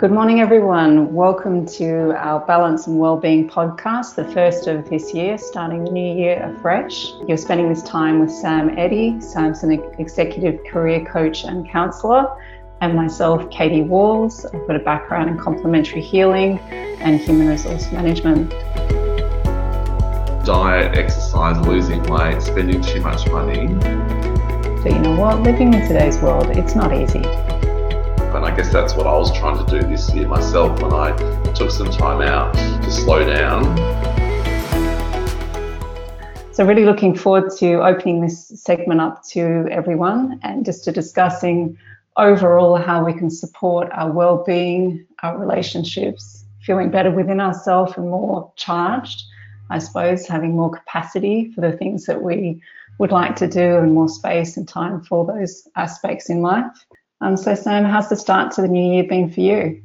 Good morning, everyone. Welcome to our Balance and Wellbeing podcast, the first of this year, starting the new year afresh. You're spending this time with Sam Eddy. Sam's an executive career coach and counsellor, and myself, Katie Walls. I've got a background in complementary healing and human resource management. Diet, exercise, losing weight, spending too much money. But you know what? Living in today's world, it's not easy. And I guess that's what I was trying to do this year myself when I took some time out to slow down. So, really looking forward to opening this segment up to everyone and just to discussing overall how we can support our well-being, our relationships, feeling better within ourselves and more charged, I suppose, having more capacity for the things that we would like to do and more space and time for those aspects in life. Um, so, Sam, how's the start to the new year been for you?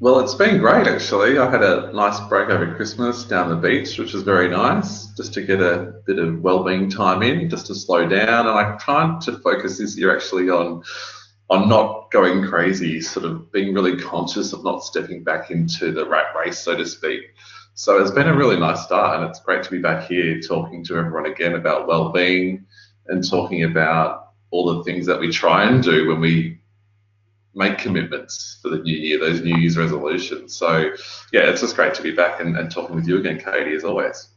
Well, it's been great actually. I had a nice break over Christmas down the beach, which was very nice, just to get a bit of well-being time in, just to slow down. And I tried to focus this year actually on on not going crazy, sort of being really conscious of not stepping back into the rat race, so to speak. So it's been a really nice start, and it's great to be back here talking to everyone again about well-being and talking about all the things that we try and do when we make commitments for the new year, those New Year's resolutions. So, yeah, it's just great to be back and, and talking with you again, Katie, as always.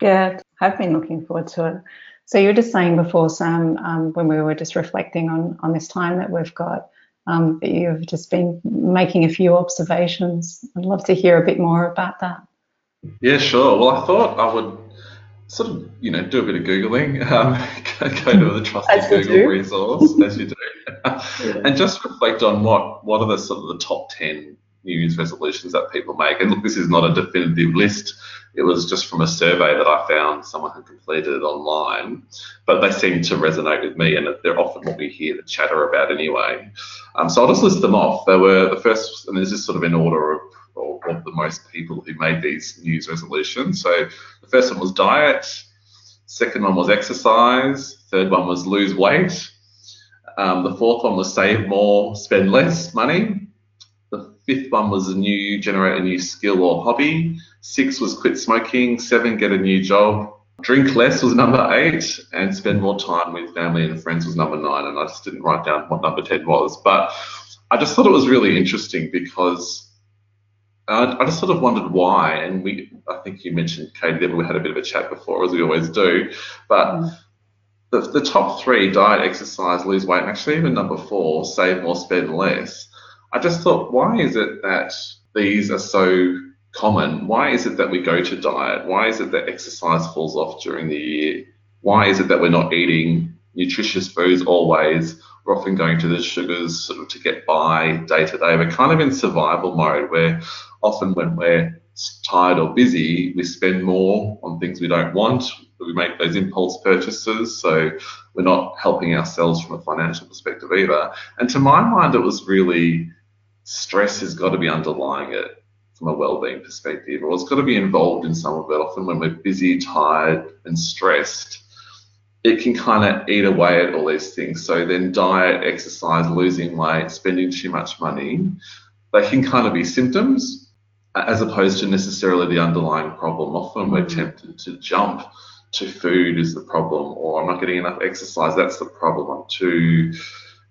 Yeah, I've been looking forward to it. So, you were just saying before, Sam, um, when we were just reflecting on, on this time that we've got, um, that you've just been making a few observations. I'd love to hear a bit more about that. Yeah, sure. Well, I thought I would sort of, you know, do a bit of Googling, um, go to the trusted Google do. resource, as you do, yeah. and just reflect on what, what are the sort of the top 10 New Year's resolutions that people make. And look, this is not a definitive list. It was just from a survey that I found someone had completed it online, but they seem to resonate with me, and they're often what we hear the chatter about anyway. Um, so I'll just list them off. There were the first, and this is sort of in order of or of the most people who made these New Year's resolutions. So the first one was diet, second one was exercise, third one was lose weight, um, the fourth one was save more, spend less money. The fifth one was a new generate a new skill or hobby. Six was quit smoking. Seven get a new job. Drink less was number eight, and spend more time with family and friends was number nine. And I just didn't write down what number ten was, but I just thought it was really interesting because I, I just sort of wondered why, and we, I think you mentioned Katie that we had a bit of a chat before, as we always do, but mm. the, the top three, diet, exercise, lose weight, and actually even number four, save more, spend less. I just thought, why is it that these are so common? Why is it that we go to diet? Why is it that exercise falls off during the year? Why is it that we're not eating nutritious foods always? We're often going to the sugars sort of to get by day to day. We're kind of in survival mode where often when we're tired or busy, we spend more on things we don't want. We make those impulse purchases. So we're not helping ourselves from a financial perspective either. And to my mind, it was really stress has got to be underlying it from a well-being perspective, or it's got to be involved in some of it. Often when we're busy, tired, and stressed, it can kind of eat away at all these things. So then diet, exercise, losing weight, spending too much money, they can kind of be symptoms as opposed to necessarily the underlying problem. Often we're mm. tempted to jump to food is the problem, or I'm not getting enough exercise, that's the problem. I'm too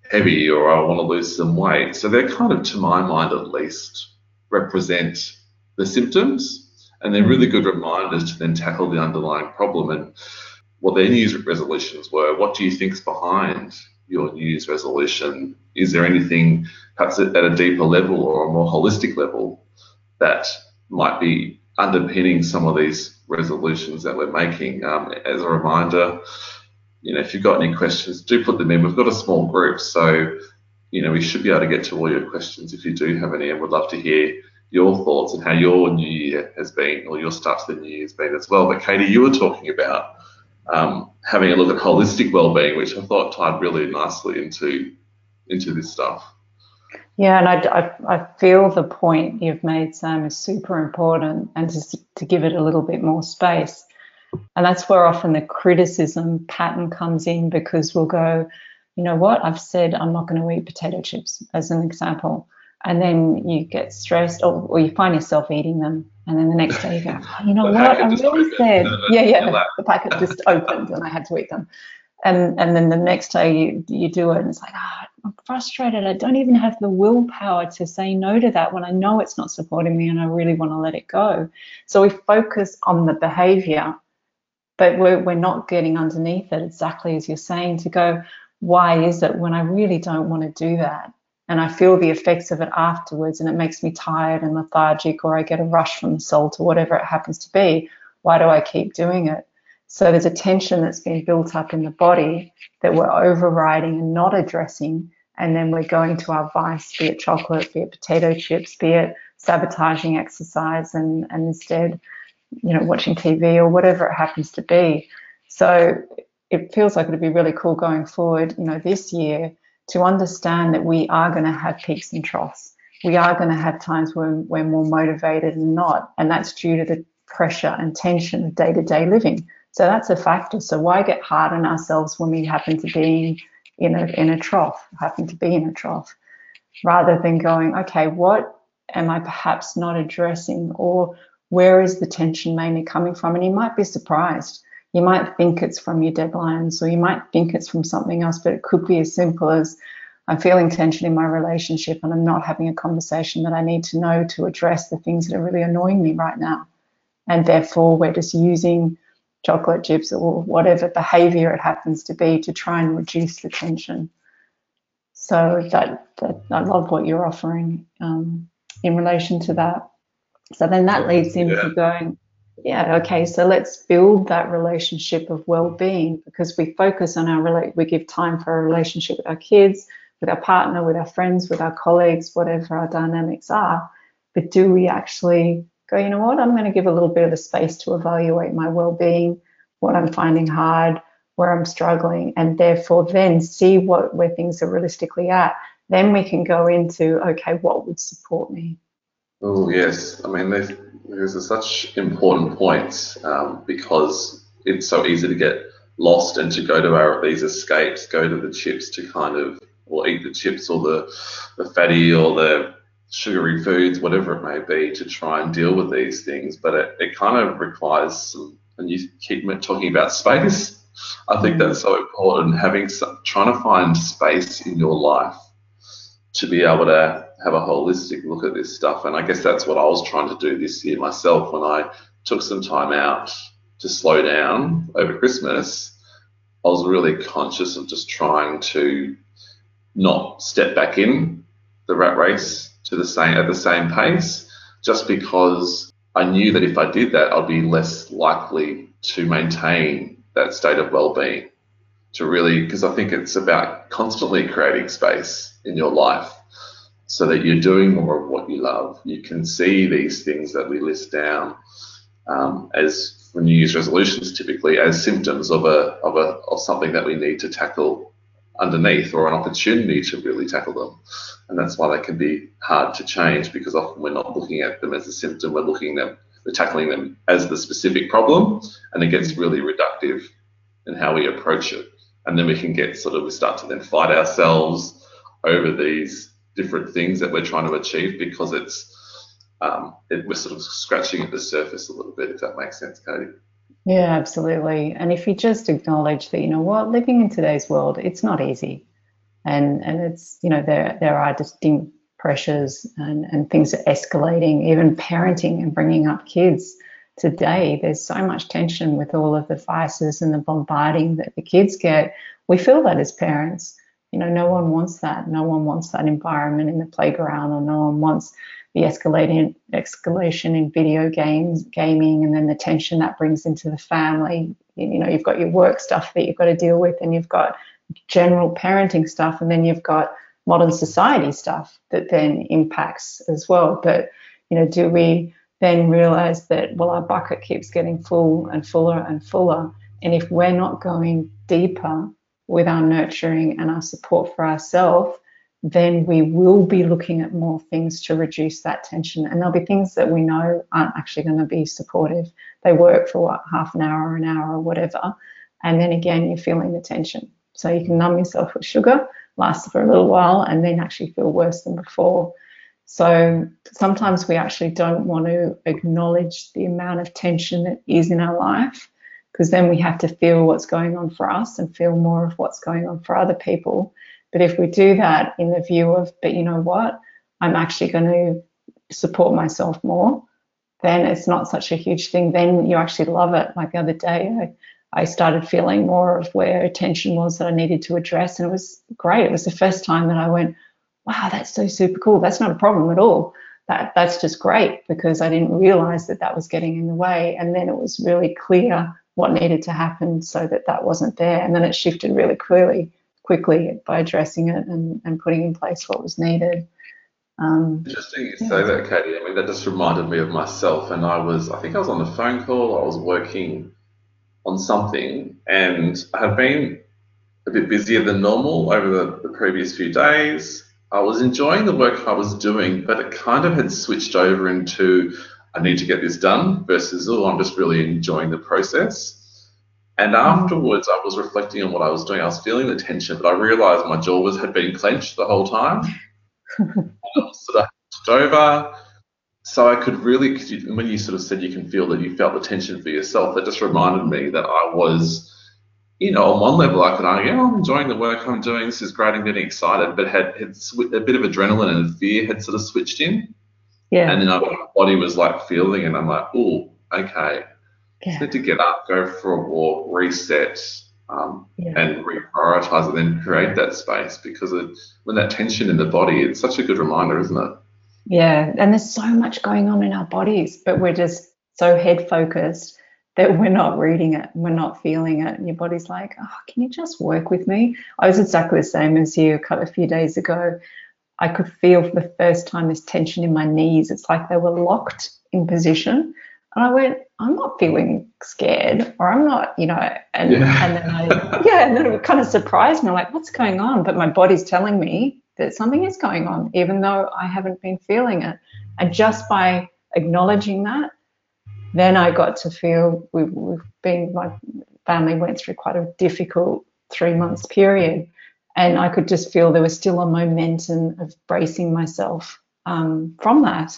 heavy, or I want to lose some weight. So they're kind of, to my mind at least, represent the symptoms, and they're really good reminders to then tackle the underlying problem. And what their New Year's resolutions were. What do you think is behind your New Year's resolution? Is there anything, perhaps at a deeper level or a more holistic level, that might be underpinning some of these resolutions that we're making? Um, as a reminder, you know, if you've got any questions, do put them in. We've got a small group, so you know we should be able to get to all your questions if you do have any, and we'd love to hear your thoughts and how your new year has been, or your start to the new year has been as well. But Katie, you were talking about um, having a look at holistic well-being, which I thought tied really nicely into into this stuff. Yeah, and I, I, I, feel the point you've made, Sam, is super important, and just to give it a little bit more space. And that's where often the criticism pattern comes in because we'll go, you know what, I've said I'm not going to eat potato chips, as an example. and then you get stressed or, or you find yourself eating them and then the next day you go oh, you know what? i'm really sad yeah yeah. The packet just opened and i had to eat them. And and then the next day you you do it and it's like ah oh, i'm frustrated. I don't even have the willpower to say no to that when i know it's not supporting me and i really want to let it go. So we focus on the behavior but we're, we're not getting underneath it exactly as you're saying to go why is it when i really don't want to do that and I feel the effects of it afterwards and it makes me tired and lethargic or I get a rush from the salt or whatever it happens to be, why do I keep doing it? So there's a tension that's been built up in the body that we're overriding and not addressing. And then we're going to our vice, be it chocolate, be it potato chips, be it sabotaging exercise and, and instead, you know, watching TV or whatever it happens to be. So it feels like it'd be really cool going forward, you know, this year to understand that we are going to have peaks and troughs. We are going to have times when we're more motivated and not, and that's due to the pressure and tension of day to day living. So that's a factor. So why get hard on ourselves when we happen to be in a, in a trough, happen to be in a trough, rather than going, okay, what am I perhaps not addressing or where is the tension mainly coming from? And you might be surprised you might think it's from your deadlines or you might think it's from something else, but it could be as simple as I'm feeling tension in my relationship and I'm not having a conversation that I need to know to address the things that are really annoying me right now. And therefore, we're just using chocolate chips or whatever behavior it happens to be to try and reduce the tension. So that, that I love what you're offering um, in relation to that. So then that leads into yeah. going, yeah, okay, so let's build that relationship of well-being because we focus on our relate, we give time for a relationship with our kids, with our partner, with our friends, with our colleagues, whatever our dynamics are. But do we actually go, you know what, I'm going to give a little bit of a space to evaluate my well-being, what I'm finding hard, where I'm struggling, and therefore then see what where things are realistically at. Then we can go into, okay, what would support me? Oh yes, I mean there's, there's such important points um, because it's so easy to get lost and to go to our these escapes, go to the chips to kind of or eat the chips or the the fatty or the sugary foods, whatever it may be, to try and deal with these things. But it, it kind of requires some, and you keep talking about space. I think that's so important. Having some, trying to find space in your life to be able to have a holistic look at this stuff. And I guess that's what I was trying to do this year myself when I took some time out to slow down over Christmas. I was really conscious of just trying to not step back in the rat race to the same at the same pace, just because I knew that if I did that, I'd be less likely to maintain that state of well-being. To really, because I think it's about constantly creating space in your life so that you're doing more of what you love. You can see these things that we list down um, as for New Year's resolutions, typically as symptoms of a of a of something that we need to tackle underneath or an opportunity to really tackle them. And that's why they can be hard to change because often we're not looking at them as a symptom, we're looking at them, we're tackling them as the specific problem and it gets really reductive in how we approach it. And then we can get sort of we start to then fight ourselves over these different things that we're trying to achieve because it's um, it, we're sort of scratching at the surface a little bit, if that makes sense, Katie. Yeah, absolutely. And if you just acknowledge that, you know what, living in today's world, it's not easy, and and it's you know there there are distinct pressures and and things are escalating. Even parenting and bringing up kids today, there's so much tension with all of the vices and the bombarding that the kids get. We feel that as parents you know, no one wants that. No one wants that environment in the playground, or no one wants the escalating escalation in video games, gaming, and then the tension that brings into the family. You know, you've got your work stuff that you've got to deal with, and you've got general parenting stuff, and then you've got modern society stuff that then impacts as well. But you know, do we then realize that well, our bucket keeps getting full and fuller and fuller, and if we're not going deeper with our nurturing and our support for ourselves, then we will be looking at more things to reduce that tension. And there'll be things that we know aren't actually going to be supportive. They work for what, half an hour an hour or whatever. And then again, you're feeling the tension. So you can numb yourself with sugar, last for a little while, and then actually feel worse than before. So sometimes we actually don't want to acknowledge the amount of tension that is in our life because then we have to feel what's going on for us and feel more of what's going on for other people. But if we do that in the view of, but you know what, I'm actually going to support myself more, then it's not such a huge thing. Then you actually love it. Like the other day, I, I started feeling more of where attention was that I needed to address, and it was great. It was the first time that I went, wow, that's so super cool. That's not a problem at all. That that's just great because I didn't realize that that was getting in the way, and then it was really clear what needed to happen so that that wasn't there, and then it shifted really clearly quickly by addressing it and, and putting in place what was needed. Um, Interesting you yeah. say that, Katie. I mean, that just reminded me of myself. And I was, I think I was on a phone call. I was working on something, and I had been a bit busier than normal over the, the previous few days. I was enjoying the work I was doing, but it kind of had switched over into I need to get this done versus oh, I'm just really enjoying the process. And afterwards, I was reflecting on what I was doing. I was feeling the tension, but I realized my jaw was had been clenched the whole time. sort of over. So I could really, you, when you sort of said you can feel that you felt the tension for yourself, that just reminded me that I was, you know, on one level I could argue, oh, I'm enjoying the work I'm doing, this is great, I'm getting excited, but had, had a bit of adrenaline and fear had sort of switched in. Yeah. And then my body was like feeling, and I'm like, oh, okay. Yeah. Just need to get up, go for a walk, reset, um, yeah. and reprioritize and then create that space because it, when that tension in the body, it's such a good reminder, isn't it? Yeah, and there's so much going on in our bodies, but we're just so head focused that we're not reading it, we're not feeling it. And your body's like, oh, can you just work with me? I was exactly the same as you a few days ago. I could feel for the first time this tension in my knees. It's like they were locked in position. And I went, I'm not feeling scared, or I'm not, you know, and, yeah. and then I, yeah, and then it kind of surprised me, like, what's going on? But my body's telling me that something is going on, even though I haven't been feeling it. And just by acknowledging that, then I got to feel we've, we've been, my family went through quite a difficult three months period. And I could just feel there was still a momentum of bracing myself um, from that.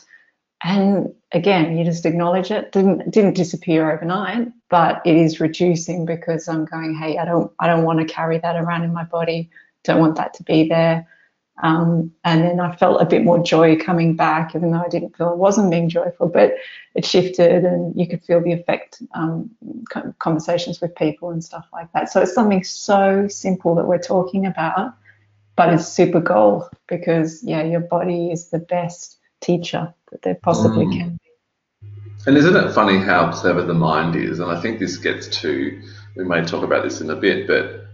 And again, you just acknowledge it. Didn't didn't disappear overnight, but it is reducing because I'm going, hey, I don't I don't want to carry that around in my body. Don't want that to be there. Um, and then I felt a bit more joy coming back, even though I didn't feel I wasn't being joyful, but it shifted and you could feel the effect, um, conversations with people and stuff like that. So it's something so simple that we're talking about, but it's super gold because, yeah, your body is the best teacher that there possibly mm. can be. And isn't it funny how clever the mind is? And I think this gets to, we may talk about this in a bit, but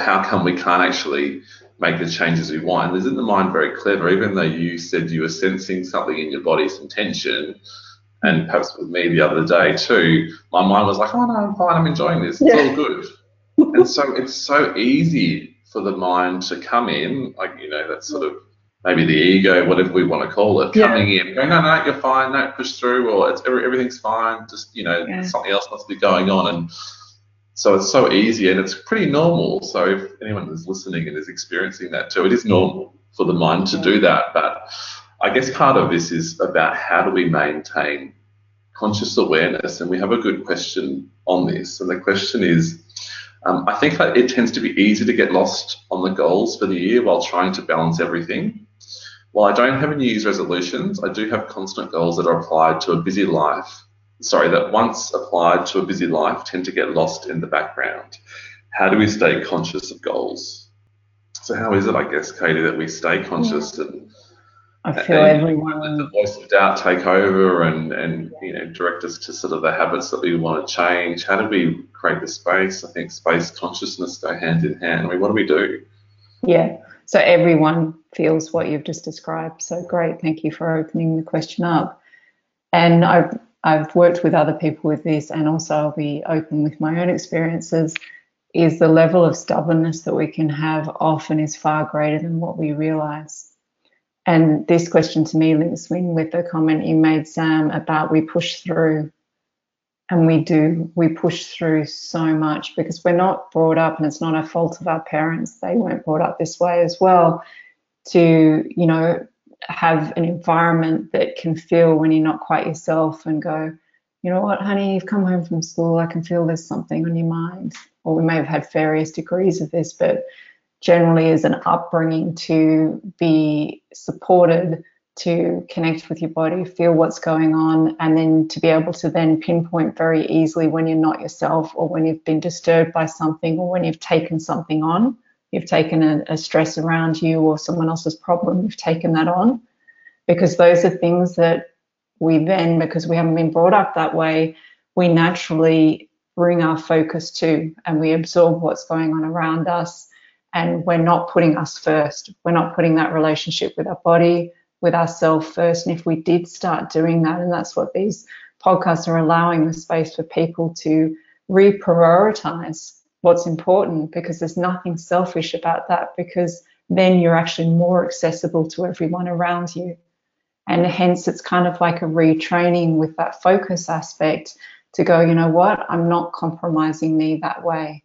how come we can't actually make the changes we want? And isn't the mind very clever? Even though you said you were sensing something in your body, some tension, and perhaps with me the other day too, my mind was like, oh no, I'm fine, I'm enjoying this, it's yeah. all good. and so it's so easy for the mind to come in, like, you know, that sort of maybe the ego, whatever we want to call it, yeah. coming in, going, no, no, you're fine, no, push through, or it's everything's fine, just you know, yeah. something else must be going on, and so it's so easy and it's pretty normal. So if anyone is listening and is experiencing that too, it is normal for the mind to do that. But I guess part of this is about how do we maintain conscious awareness, and we have a good question on this, and the question is. Um, I think it tends to be easy to get lost on the goals for the year while trying to balance everything. While I don't have any New Year's resolutions, I do have constant goals that are applied to a busy life. Sorry, that once applied to a busy life tend to get lost in the background. How do we stay conscious of goals? So how is it, I guess, Katie, that we stay conscious yeah. and I feel and everyone let the voice of doubt take over and and you know direct us to sort of the habits that we want to change. How do we create the space? I think space consciousness go hand in hand. I mean, what do we do? Yeah. So everyone feels what you've just described. So great. Thank you for opening the question up. And I've, I've worked with other people with this, and also I'll be open with my own experiences. Is the level of stubbornness that we can have often is far greater than what we realize. And this question to me links in with the comment you made, Sam, about we push through and we do we push through so much because we're not brought up and it's not a fault of our parents they weren't brought up this way as well to you know have an environment that can feel when you're not quite yourself and go, you know what, honey, you've come home from school. I can feel there's something on your mind. Or we may have had various degrees of this, but generally as an upbringing to be supported to connect with your body, feel what's going on, and then to be able to then pinpoint very easily when you're not yourself or when you've been disturbed by something or when you've taken something on. You've taken a, a stress around you or someone else's problem, you've taken that on. Because those are things that we then, because we haven't been brought up that way, we naturally bring our focus to and we absorb what's going on around us. And we're not putting us first. We're not putting that relationship with our body, with ourselves first. And if we did start doing that, and that's what these podcasts are allowing the space for people to reprioritize what's important because there's nothing selfish about that because then you're actually more accessible to everyone around you. And hence, it's kind of like a retraining with that focus aspect to go, you know what, I'm not compromising me that way.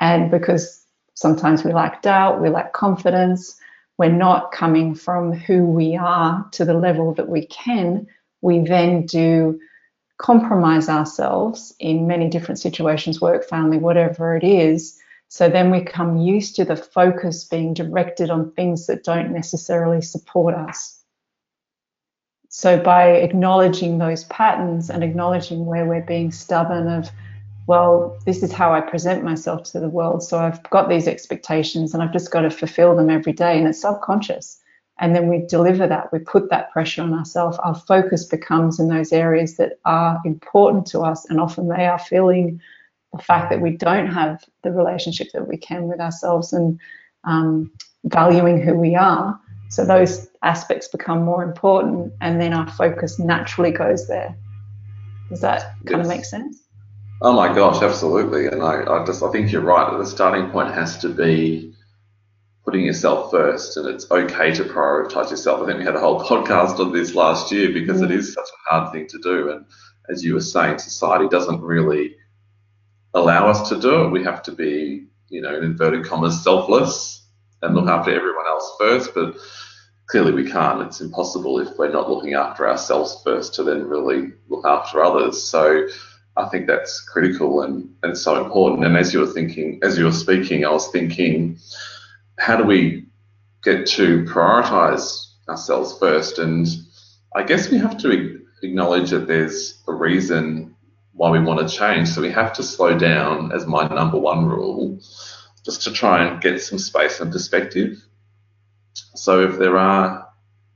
And because sometimes we lack doubt, we lack confidence, we're not coming from who we are to the level that we can, we then do compromise ourselves in many different situations work, family, whatever it is. So then we come used to the focus being directed on things that don't necessarily support us. So by acknowledging those patterns and acknowledging where we're being stubborn of well, this is how I present myself to the world. So I've got these expectations and I've just got to fulfill them every day. And it's subconscious. And then we deliver that, we put that pressure on ourselves. Our focus becomes in those areas that are important to us. And often they are feeling the fact that we don't have the relationship that we can with ourselves and um, valuing who we are. So those aspects become more important. And then our focus naturally goes there. Does that kind yes. of make sense? Oh my gosh, absolutely. And I, I just I think you're right that the starting point has to be putting yourself first and it's okay to prioritize yourself. I think we had a whole podcast on this last year because mm. it is such a hard thing to do. And as you were saying, society doesn't really allow us to do it. We have to be, you know, in inverted commas, selfless and look after everyone else first. But clearly we can't. It's impossible if we're not looking after ourselves first to then really look after others. So I think that's critical and, and so important. And as you were thinking, as you were speaking, I was thinking, how do we get to prioritize ourselves first? And I guess we have to acknowledge that there's a reason why we want to change. So we have to slow down as my number one rule, just to try and get some space and perspective. So if there are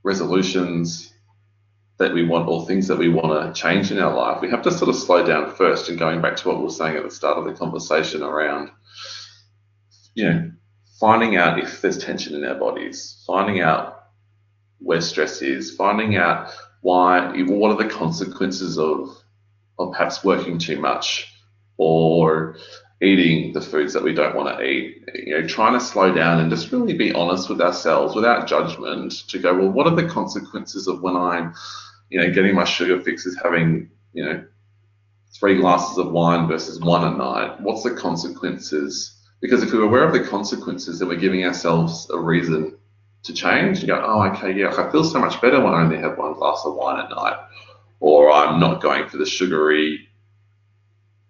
resolutions that we want or things that we want to change in our life, we have to sort of slow down first. And going back to what we were saying at the start of the conversation around, you know, finding out if there's tension in our bodies, finding out where stress is, finding out why, what are the consequences of, of perhaps working too much or eating the foods that we don't want to eat. You know, trying to slow down and just really be honest with ourselves without judgment to go, well, what are the consequences of when I'm you know, getting my sugar fix is having, you know, three glasses of wine versus one a night. What's the consequences? Because if we're aware of the consequences, then we're giving ourselves a reason to change. You go, oh, okay, yeah, I feel so much better when I only have one glass of wine at night, or I'm not going for the sugary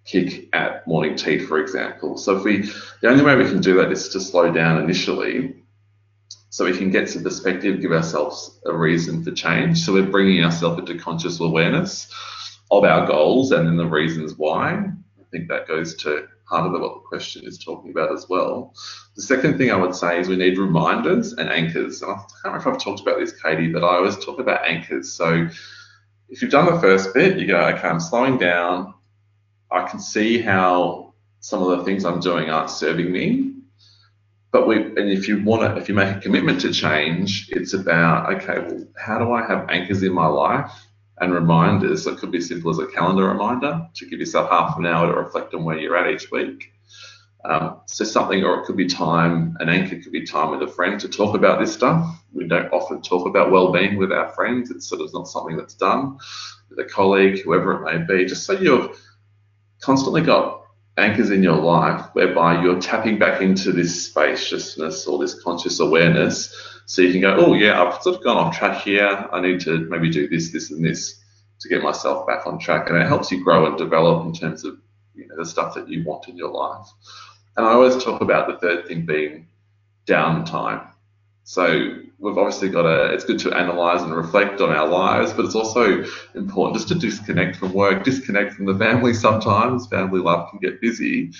kick at morning tea, for example. So if we, the only way we can do that is to slow down initially so we can get some perspective, give ourselves a reason for change. So we're bringing ourselves into conscious awareness of our goals and then the reasons why. I think that goes to part of what the question is talking about as well. The second thing I would say is we need reminders and anchors. And I can't remember if I've talked about this, Katie, but I always talk about anchors. So if you've done the first bit, you go, okay, I'm slowing down. I can see how some of the things I'm doing aren't serving me but we and if you want to if you make a commitment to change it's about okay well how do i have anchors in my life and reminders it could be simple as a calendar reminder to give yourself half an hour to reflect on where you're at each week. Um, so something or it could be time an anchor could be time with a friend to talk about this stuff. We don't often talk about well-being with our friends. It's sort of not something that's done with a colleague whoever it may be just so you've constantly got anchors in your life whereby you're tapping back into this spaciousness or this conscious awareness so you can go, oh, yeah, I've sort of gone off track here. I need to maybe do this, this, and this to get myself back on track. And it helps you grow and develop in terms of you know, the stuff that you want in your life. And I always talk about the third thing being downtime. So we've obviously got to, it's good to analyze and reflect on our lives, but it's also important just to disconnect from work, disconnect from the family sometimes. Family life can get busy.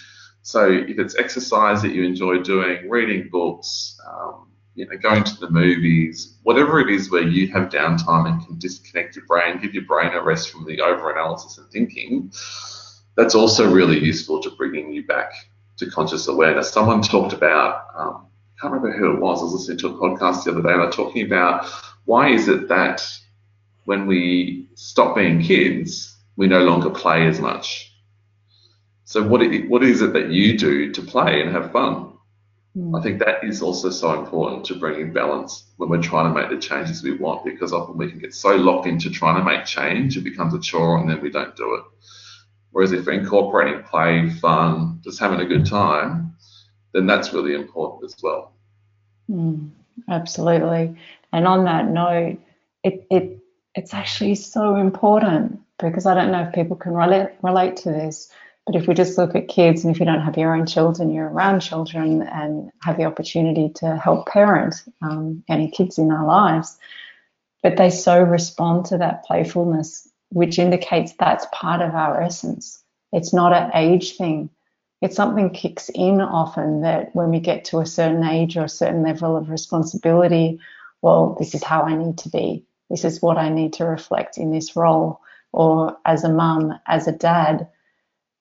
So if it's exercise that you enjoy doing, reading books, um, you know, going to the movies, whatever it is where you have downtime and can disconnect your brain, give your brain a rest from the over-analysis and thinking, that's also really useful to bringing you back to conscious awareness. Someone talked about, um, can't remember who it was, I was listening to a podcast the other day and they're talking about why is it that when we stop being kids, we no longer play as much. So what, it, what is it that you do to play and have fun? Hmm. I think that is also so important to bring in balance when we're trying to make the changes we want because often we can get so locked into trying to make change, it becomes a chore and then we don't do it. Whereas if we're incorporating play, fun, just having a good time, then that's really important as well. Mm, absolutely. And on that note, it, it it's actually so important because I don't know if people can relate relate to this but if we just look at kids, and if you don't have your own children, you're around children and have the opportunity to help parent um, any kids in our lives, but they so respond to that playfulness, which indicates that's part of our essence. It's not an age thing. It's something kicks in often that when we get to a certain age or a certain level of responsibility, well, this is how I need to be. This is what I need to reflect in this role. Or as a mum, as a dad,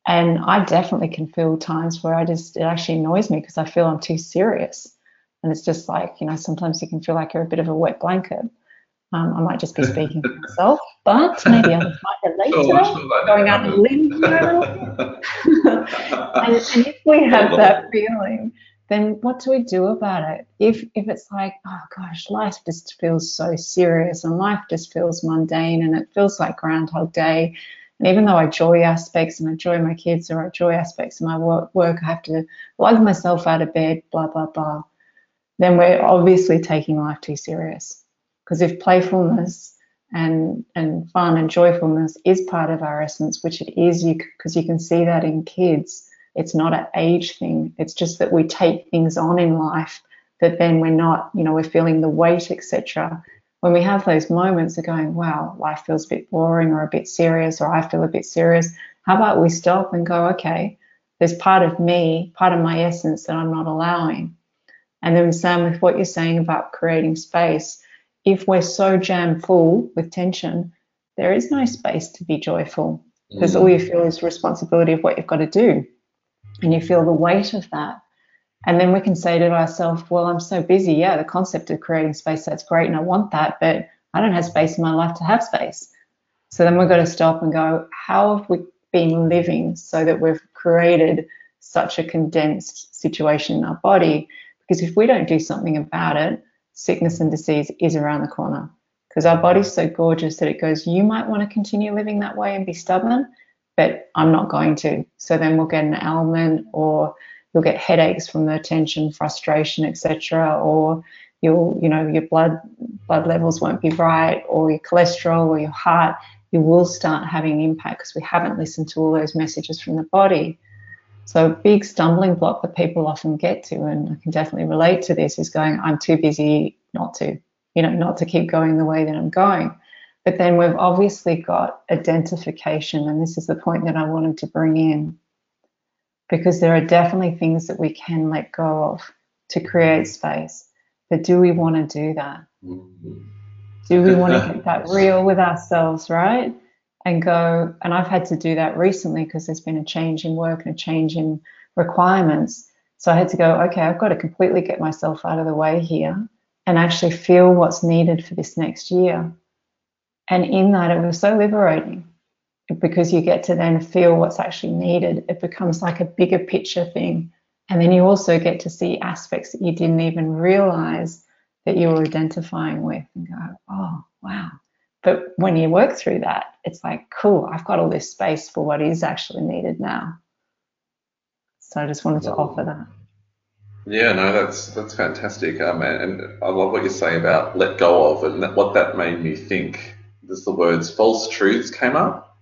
and I definitely can feel times where I just, it actually annoys me because I feel I'm too serious. And it's just like, you know, sometimes you can feel like you're a bit of a wet blanket. Um, I might just be speaking for myself, but maybe others might relate to that. Going out and living and, and if we have that feeling, then what do we do about it? If if it's like, oh gosh, life just feels so serious and life just feels mundane and it feels like Groundhog Day and even though I enjoy aspects and I enjoy my kids or I enjoy aspects of my work, work I have to lug myself out of bed, blah, blah, blah, then we're obviously taking life too serious. Because if playfulness and, and fun and joyfulness is part of our essence, which it is, because you, you can see that in kids, it's not an age thing. It's just that we take things on in life that then we're not, you know, we're feeling the weight, etc when we have those moments of going, wow, life feels a bit boring or a bit serious, or I feel a bit serious, how about we stop and go, okay, there's part of me, part of my essence that I'm not allowing. And then, Sam, with what you're saying about creating space, if we're so jam full with tension, there is no space to be joyful because mm. all you feel is responsibility of what you've got to do. And you feel the weight of that. And then we can say to ourselves, well, I'm so busy. Yeah, the concept of creating space, that's great. And I want that, but I don't have space in my life to have space. So then we've got to stop and go, how have we been living so that we've created such a condensed situation in our body? Because if we don't do something about it, sickness and disease is around the corner. Because our body's so gorgeous that it goes, you might want to continue living that way and be stubborn, but I'm not going to. So then we'll get an ailment or you'll get headaches from the tension, frustration, etc. Or you'll, you know, your blood blood levels won't be right, or your cholesterol or your heart, you will start having an impact because we haven't listened to all those messages from the body. So a big stumbling block that people often get to, and I can definitely relate to this, is going, I'm too busy not to, you know, not to keep going the way that I'm going. But then we've obviously got identification, and this is the point that I wanted to bring in because there are definitely things that we can let go of to create space. But do we want to do that? Mm-hmm. Do we want to get that real with ourselves, right? And go, and I've had to do that recently because there's been a change in work and a change in requirements. So I had to go, okay, I've got to completely get myself out of the way here and actually feel what's needed for this next year. And in that, it was so liberating because you get to then feel what's actually needed. It becomes like a bigger picture thing. And then you also get to see aspects that you didn't even realize that you were identifying with and go, oh, wow. But when you work through that, it's like, cool, I've got all this space for what is actually needed now. So I just wanted to offer that. Yeah, no, that's that's fantastic, um, and, and, I love what you say about let go of, and that, what that made me think. Is the words false truths came up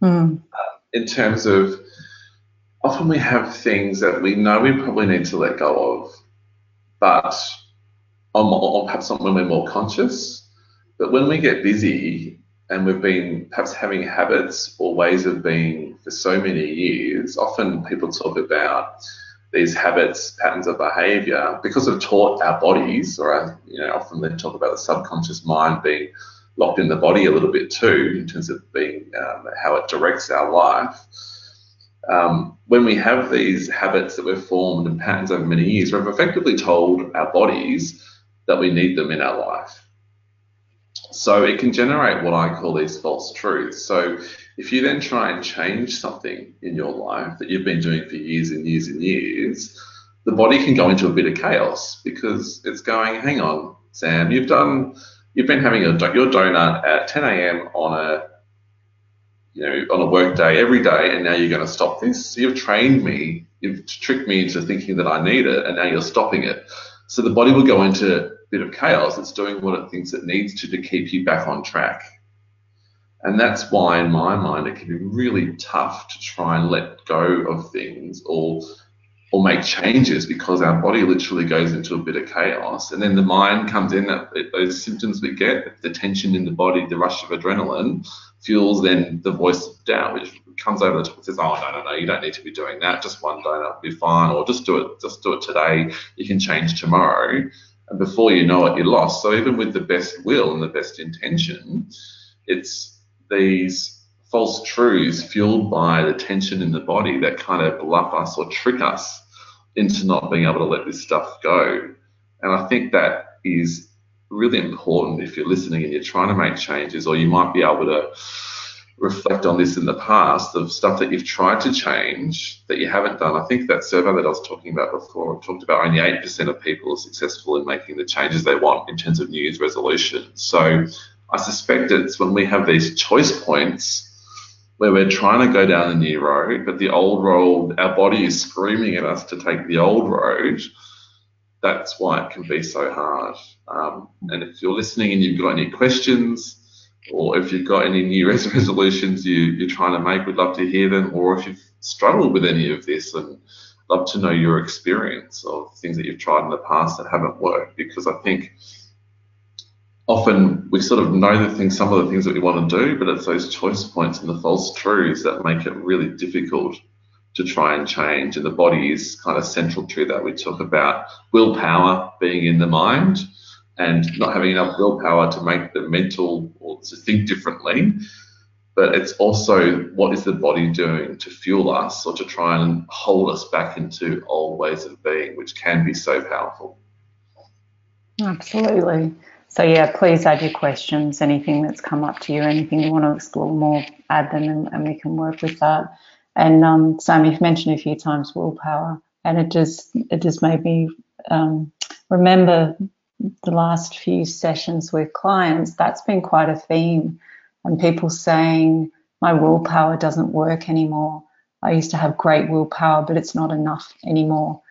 mm. uh, in terms of often we have things that we know we probably need to let go of, but or perhaps not when we're more conscious. But when we get busy and we've been perhaps having habits or ways of being for so many years, often people talk about these habits, patterns of behavior, because we've taught our bodies, or our, you know, often they talk about the subconscious mind being locked in the body a little bit too, in terms of being um, how it directs our life. Um, when we have these habits that we've formed and patterns over many years, we've effectively told our bodies that we need them in our life. So it can generate what I call these false truths. So if you then try and change something in your life that you've been doing for years and years and years, the body can go into a bit of chaos because it's going, hang on, Sam, you've done, you've been having a, your donut at 10 a.m. on a, you know, on a work day every day, and now you're going to stop this. You've trained me, you've tricked me into thinking that I need it, and now you're stopping it. So the body will go into bit of chaos. It's doing what it thinks it needs to to keep you back on track. And that's why, in my mind, it can be really tough to try and let go of things or or make changes because our body literally goes into a bit of chaos. And then the mind comes in, that those symptoms we get, the tension in the body, the rush of adrenaline, fuels then the voice of doubt, which comes over the top and says, "Oh no, no, no, you don't need to be doing that. Just one donut will be fine, or just do it, just do it today. You can change tomorrow." And before you know it, you're lost. So even with the best will and the best intention, it's these false truths fueled by the tension in the body that kind of bluff us or trick us into not being able to let this stuff go. And I think that is really important if you're listening and you're trying to make changes, or you might be able to reflect on this in the past of stuff that you've tried to change that you haven't done. I think that survey that I was talking about before talked about only 8% of people are successful in making the changes they want in terms of New Year's resolutions. So I suspect it's when we have these choice points where we're trying to go down the new road, but the old road, our body is screaming at us to take the old road. That's why it can be so hard. Um, and if you're listening and you've got any questions, or if you've got any new resolutions you, you're trying to make, we'd love to hear them. Or if you've struggled with any of this and love to know your experience of things that you've tried in the past that haven't worked, because I think often we sort of know the things, some of the things that we want to do, but it's those choice points and the false truths that make it really difficult to try and change. And the body is kind of central to that. We talk about willpower being in the mind and not having enough willpower to make the mental or to think differently. But it's also what is the body doing to fuel us or to try and hold us back into old ways of being, which can be so powerful. Absolutely. So yeah, please add your questions, anything that's come up to you, anything you want to explore more, add them and, and we can work with that. And um, Sam, you've mentioned a few times willpower, and it just it just made me um, remember the last few sessions with clients. That's been quite a theme, and people saying my willpower doesn't work anymore. I used to have great willpower, but it's not enough anymore.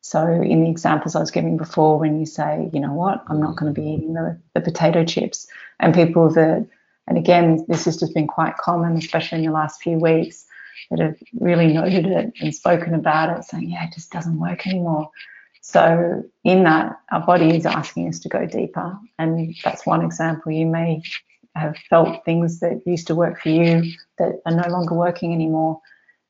So in the examples I was giving before, when you say, you know what, I'm not going to be eating the, the potato chips, and people that, and again, this has just been quite common, especially in the last few weeks, that have really noted it and spoken about it, saying, yeah, it just doesn't work anymore. So in that, our body is asking us to go deeper, and that's one example. You may have felt things that used to work for you that are no longer working anymore.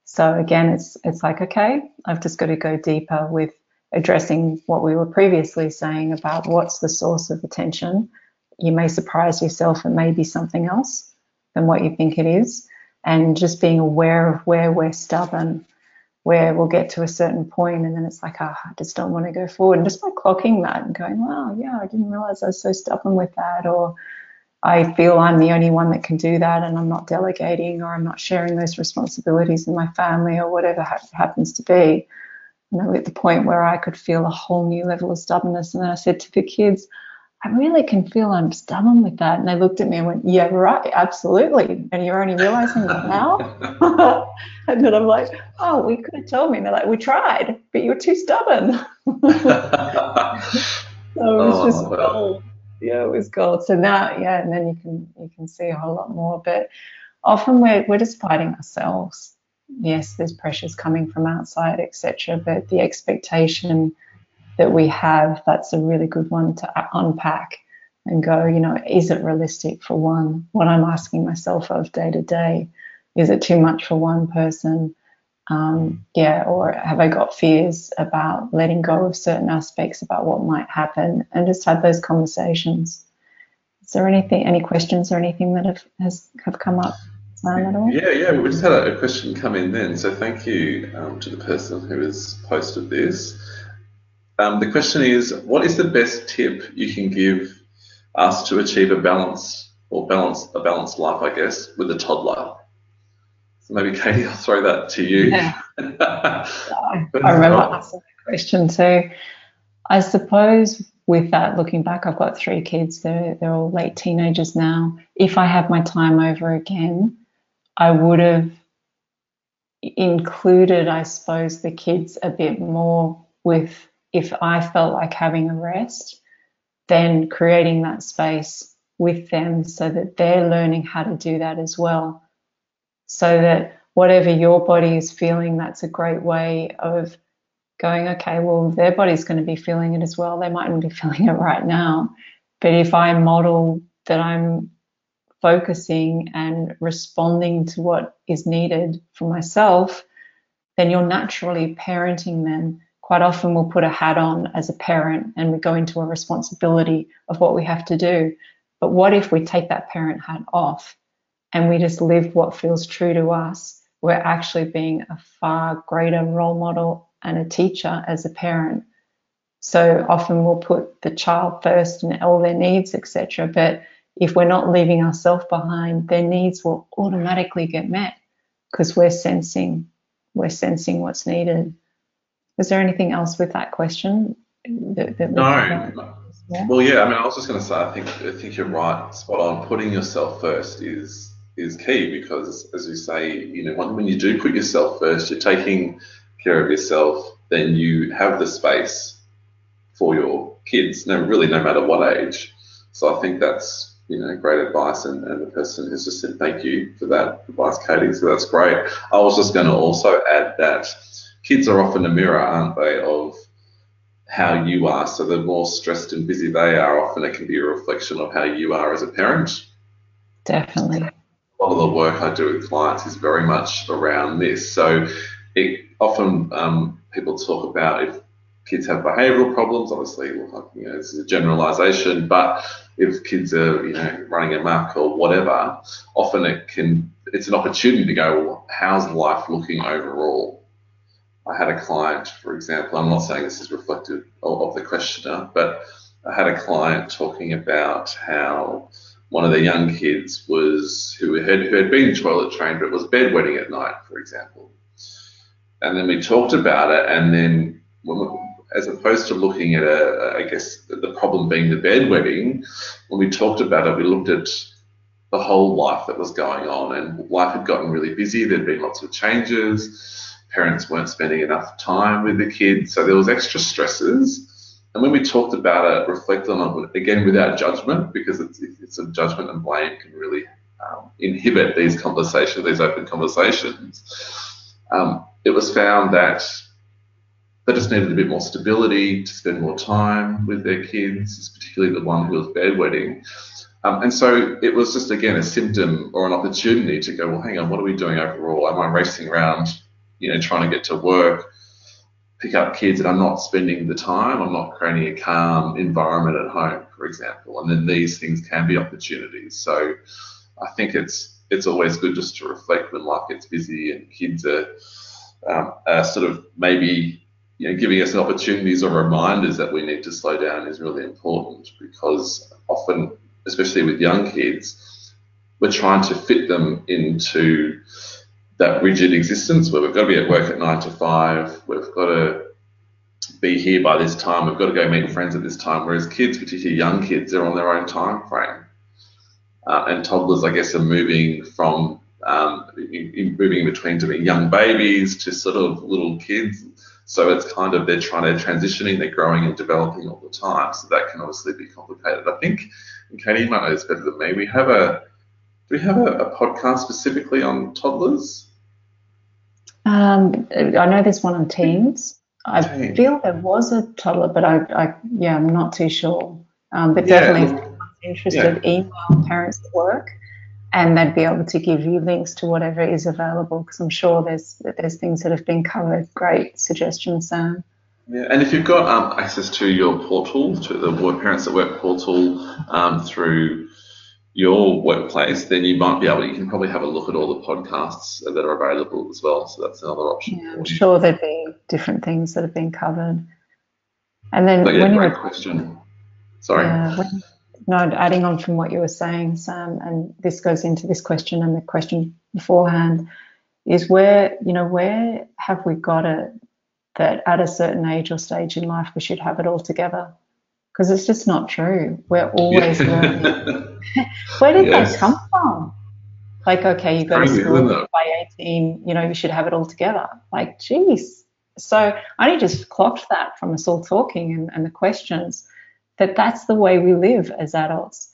So again, it's it's like okay, I've just got to go deeper with addressing what we were previously saying about what's the source of attention. You may surprise yourself and maybe something else than what you think it is. And just being aware of where we're stubborn, where we'll get to a certain point and then it's like, oh, I just don't want to go forward. And just by clocking that and going, wow, yeah, I didn't realize I was so stubborn with that. Or I feel I'm the only one that can do that and I'm not delegating or I'm not sharing those responsibilities in my family or whatever ha- happens to be you know, at the point where I could feel a whole new level of stubbornness. And then I said to the kids, I really can feel I'm stubborn with that. And they looked at me and went, Yeah, right, absolutely. And you're only realizing that now? and then I'm like, Oh, we could have told me. And they're like, We tried, but you were too stubborn. so it was oh, just gold. Yeah, it was gold. So now, yeah, and then you can you can see a whole lot more. But often we're we're just fighting ourselves. Yes, there's pressures coming from outside, etc. But the expectation that we have, that's a really good one to unpack and go, you know, is it realistic for one? What I'm asking myself of day to day, is it too much for one person? Um, yeah, or have I got fears about letting go of certain aspects about what might happen and just have those conversations? Is there anything, any questions or anything that have has have come up? Yeah, yeah, we just had a, question come in then. So thank you um, to the person who has posted this. Um, the question is, what is the best tip you can give us to achieve a balance or balance a balanced life, I guess, with a toddler? So maybe Katie, I'll throw that to you. Yeah. I remember asking that question too. I suppose with that, looking back, I've got three kids. They're they're all late teenagers now. If I had my time over again, I would have included, I suppose, the kids a bit more with if I felt like having a rest, then creating that space with them so that they're learning how to do that as well. So that whatever your body is feeling, that's a great way of going, okay, well, their body's going to be feeling it as well. They mightn't be feeling it right now. But if I model that I'm focusing and responding to what is needed for myself, then you're naturally parenting them quite often we'll put a hat on as a parent and we go into a responsibility of what we have to do. But what if we take that parent hat off and we just live what feels true to us? We're actually being a far greater role model and a teacher as a parent. So often we'll put the child first and all their needs, etc. But if we're not leaving ourselves behind, their needs will automatically get met because we're sensing we're sensing what's needed. Was there anything else with that question? That, that no. Yeah? Well, yeah. I mean, I was just going to say, I think I think you're right, spot on. Putting yourself first is is key because, as you say, you know, when, when you do put yourself first, you're taking care of yourself. Then you have the space for your kids. No, really, no matter what age. So I think that's you know great advice, and, and the person has just said thank you for that advice, Katie. So that's great. I was just going to also add that kids are often a mirror, aren't they, of how you are. So the more stressed and busy they are, often it can be a reflection of how you are as a parent. Definitely. A lot of the work I do with clients is very much around this. So it often um, people talk about if kids have behavioural problems. Obviously, you know, this is a generalisation, but if kids are you know running amok or whatever, often it can it's an opportunity to go, well, how's life looking overall? I had a client, for example, I'm not saying this is reflective of, the questioner, but I had a client talking about how one of the young kids was who had, who had been toilet trained but was bedwetting at night, for example. And then we talked about it, and then as opposed to looking at a, I guess the problem being the bedwetting, when we talked about it, we looked at the whole life that was going on, and life had gotten really busy. There'd been lots of changes parents weren't spending enough time with the kids, so there was extra stresses. And when we talked about it, reflected on it again without judgment, because it's, it's a judgment and blame can really um, inhibit these conversations, these open conversations. Um, it was found that they just needed a bit more stability to spend more time with their kids, particularly the one who was bedwetting. Um, and so it was just again a symptom or an opportunity to go, well, hang on, what are we doing overall? Am I racing around you know, trying to get to work, pick up kids, and I'm not spending the time. I'm not creating a calm environment at home, for example. And then these things can be opportunities. So I think it's it's always good just to reflect when life gets busy and kids are, um, are sort of maybe you know giving us opportunities or reminders that we need to slow down is really important because often, especially with young kids, we're trying to fit them into that rigid existence where we've got to be at work at nine to five, we've got to be here by this time. We've got to go meet friends at this time. Whereas kids, particularly young kids, they're on their own time frame. Uh, and toddlers, I guess, are moving from um, moving in between to being young babies to sort of little kids. So it's kind of they're trying to transitioning, they're growing and developing all the time. So that can obviously be complicated. I think, and Katie, you might know this better than me. We have a do we have a, a podcast specifically on toddlers? Um, I know there's one on teens. I feel there was a toddler, but I, I yeah, I'm not too sure. Um, but yeah, definitely, interested, yeah. email parents at work, and they'd be able to give you links to whatever is available because I'm sure there's there's things that have been covered. Great suggestion, Sam. Yeah, and if you've got um, access to your portal, to the Parents at Work portal um, through your workplace, then you might be able. You can probably have a look at all the podcasts that are available as well. So that's another option. Yeah, I'm sure there'd be different things that have been covered. And then but yeah, when great you question. Sorry. Yeah, when, no, adding on from what you were saying, Sam, and this goes into this question and the question beforehand, is where you know where have we got it that at a certain age or stage in life we should have it all together? Because it's just not true. We're always yeah. learning. where did yes. that come from? Like, okay, you go to school by 18, you know, you should have it all together. Like, geez. So I only just clocked that from us all talking and, and the questions that that's the way we live as adults.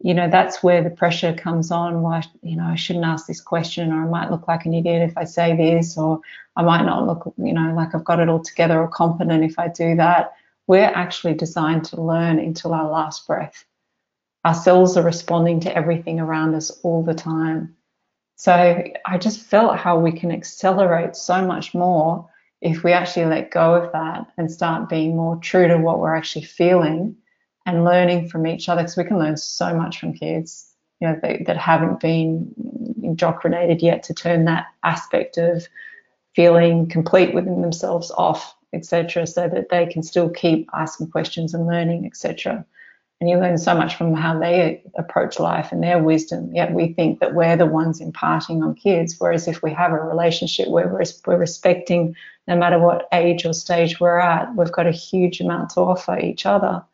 You know, that's where the pressure comes on. Why, you know, I shouldn't ask this question, or I might look like an idiot if I say this, or I might not look, you know, like I've got it all together or competent if I do that. We're actually designed to learn until our last breath. Our cells are responding to everything around us all the time. So I just felt how we can accelerate so much more if we actually let go of that and start being more true to what we're actually feeling and learning from each other because we can learn so much from kids you know they, that haven't been indoctrinated yet to turn that aspect of feeling complete within themselves off etc so that they can still keep asking questions and learning etc and you learn so much from how they approach life and their wisdom yet we think that we're the ones imparting on kids whereas if we have a relationship where we're, we're respecting no matter what age or stage we're at we've got a huge amount to offer each other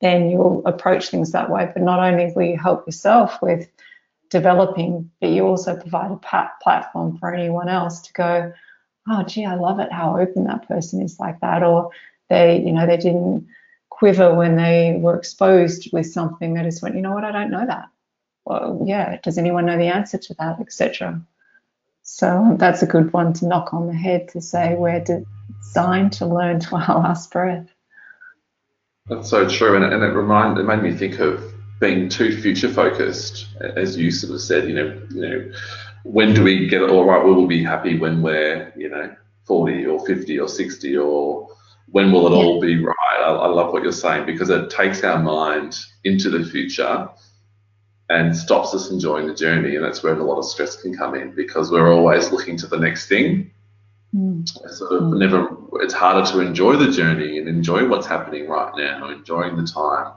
then you'll approach things that way. But not only will you help yourself with developing, but you also provide a platform for anyone else to go, oh, gee, I love it how open that person is like that. Or they, you know, they didn't quiver when they were exposed with something. They just went, you know what, I don't know that. Well, yeah, does anyone know the answer to that, etc. So that's a good one to knock on the head to say we're designed to learn to our last breath. That's so true, and, and it remind it made me think of being too future focused, as you sort of said. You know, you know, when do we get it all right? Will We will be happy when we're, you know, 40 or 50 or 60, or when will it yeah. all be right? I, I love what you're saying because it takes our mind into the future and stops us enjoying the journey, and that's where a lot of stress can come in because we're always looking to the next thing Mm. Sort of mm. never. It's harder to enjoy the journey and enjoy what's happening right now, enjoying the time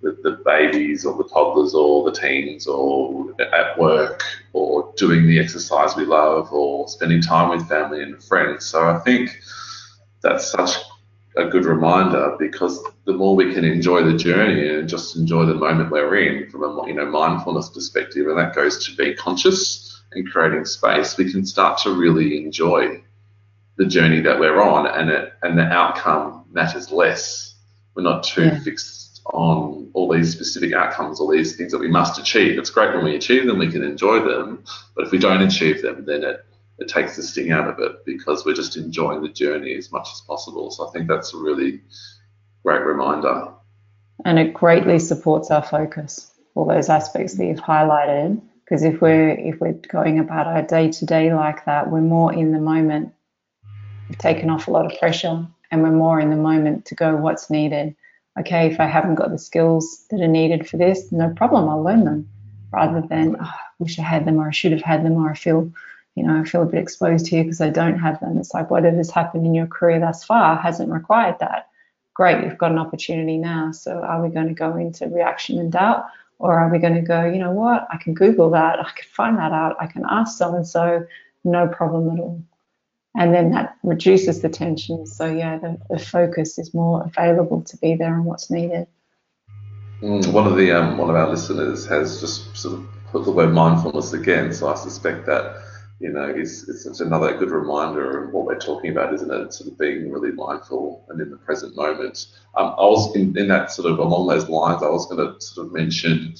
with the babies or the toddlers or the teens or at work or doing the exercise we love or spending time with family and friends. So I think that's such a good reminder because the more we can enjoy the journey and just enjoy the moment we're in from a you know mindfulness perspective, and that goes to being conscious and creating space, we can start to really enjoy the journey that we're on, and it and the outcome matters less. We're not too yeah. fixed on all these specific outcomes, all these things that we must achieve. It's great when we achieve them, we can enjoy them, but if we don't achieve them, then it it takes the sting out of it because we're just enjoying the journey as much as possible. So I think that's a really great reminder. And it greatly supports our focus, all those aspects that you've highlighted. Because if we're if we're going about our day to day like that, we're more in the moment We've taken off a lot of pressure and we're more in the moment to go what's needed. Okay, if I haven't got the skills that are needed for this, no problem, I'll learn them rather than, oh, I wish I had them or I should have had them or I feel, you know, I feel a bit exposed here because I don't have them. It's like whatever's happened in your career thus far hasn't required that. Great, you've got an opportunity now. So are we going to go into reaction and doubt or are we going to go, you know what, I can Google that, I can find that out, I can ask so and so, no problem at all and then that reduces the tension. So yeah, the, the focus is more available to be there on what's needed. Mm, one of the um, one of our listeners has just sort of put the word mindfulness again, so I suspect that you know is it's another good reminder of what we're talking about, isn't it? Sort of being really mindful and in the present moment. Um, I was in, in that sort of along those lines. I was going to sort of mention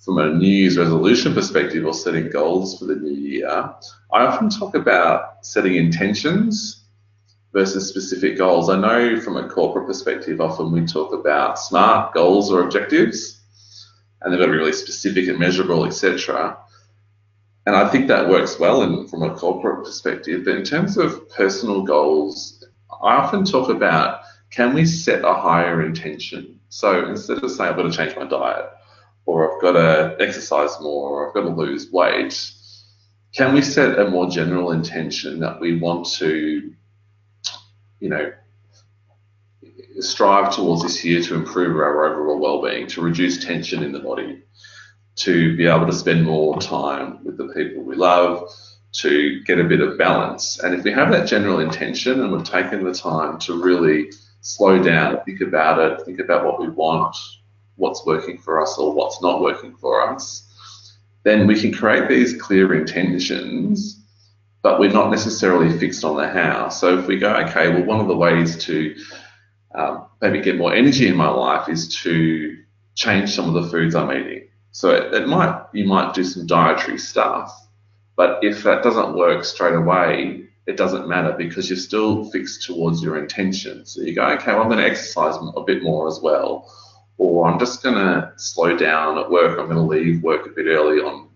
from a New Year's resolution perspective or setting goals for the new year, I often talk about setting intentions versus specific goals. I know from a corporate perspective, often we talk about SMART goals or objectives, and they've got to be really specific and measurable, etc. And I think that works well in, from a corporate perspective. But in terms of personal goals, I often talk about can we set a higher intention? So instead of saying I've got to change my diet, or I've got to exercise more, or I've got to lose weight, can we set a more general intention that we want to, you know, strive towards this year to improve our overall well-being, to reduce tension in the body, to be able to spend more time with the people we love, to get a bit of balance. And if we have that general intention and we've taken the time to really slow down, think about it, think about what we want, what's working for us or what's not working for us, then we can create these clear intentions, but we're not necessarily fixed on the how. So if we go, okay, well, one of the ways to um, maybe get more energy in my life is to change some of the foods I'm eating. So it, it might you might do some dietary stuff, but if that doesn't work straight away, it doesn't matter because you're still fixed towards your intention. So you go, okay, well, I'm going to exercise a bit more as well or I'm just going to slow down at work. I'm going to leave work a bit early on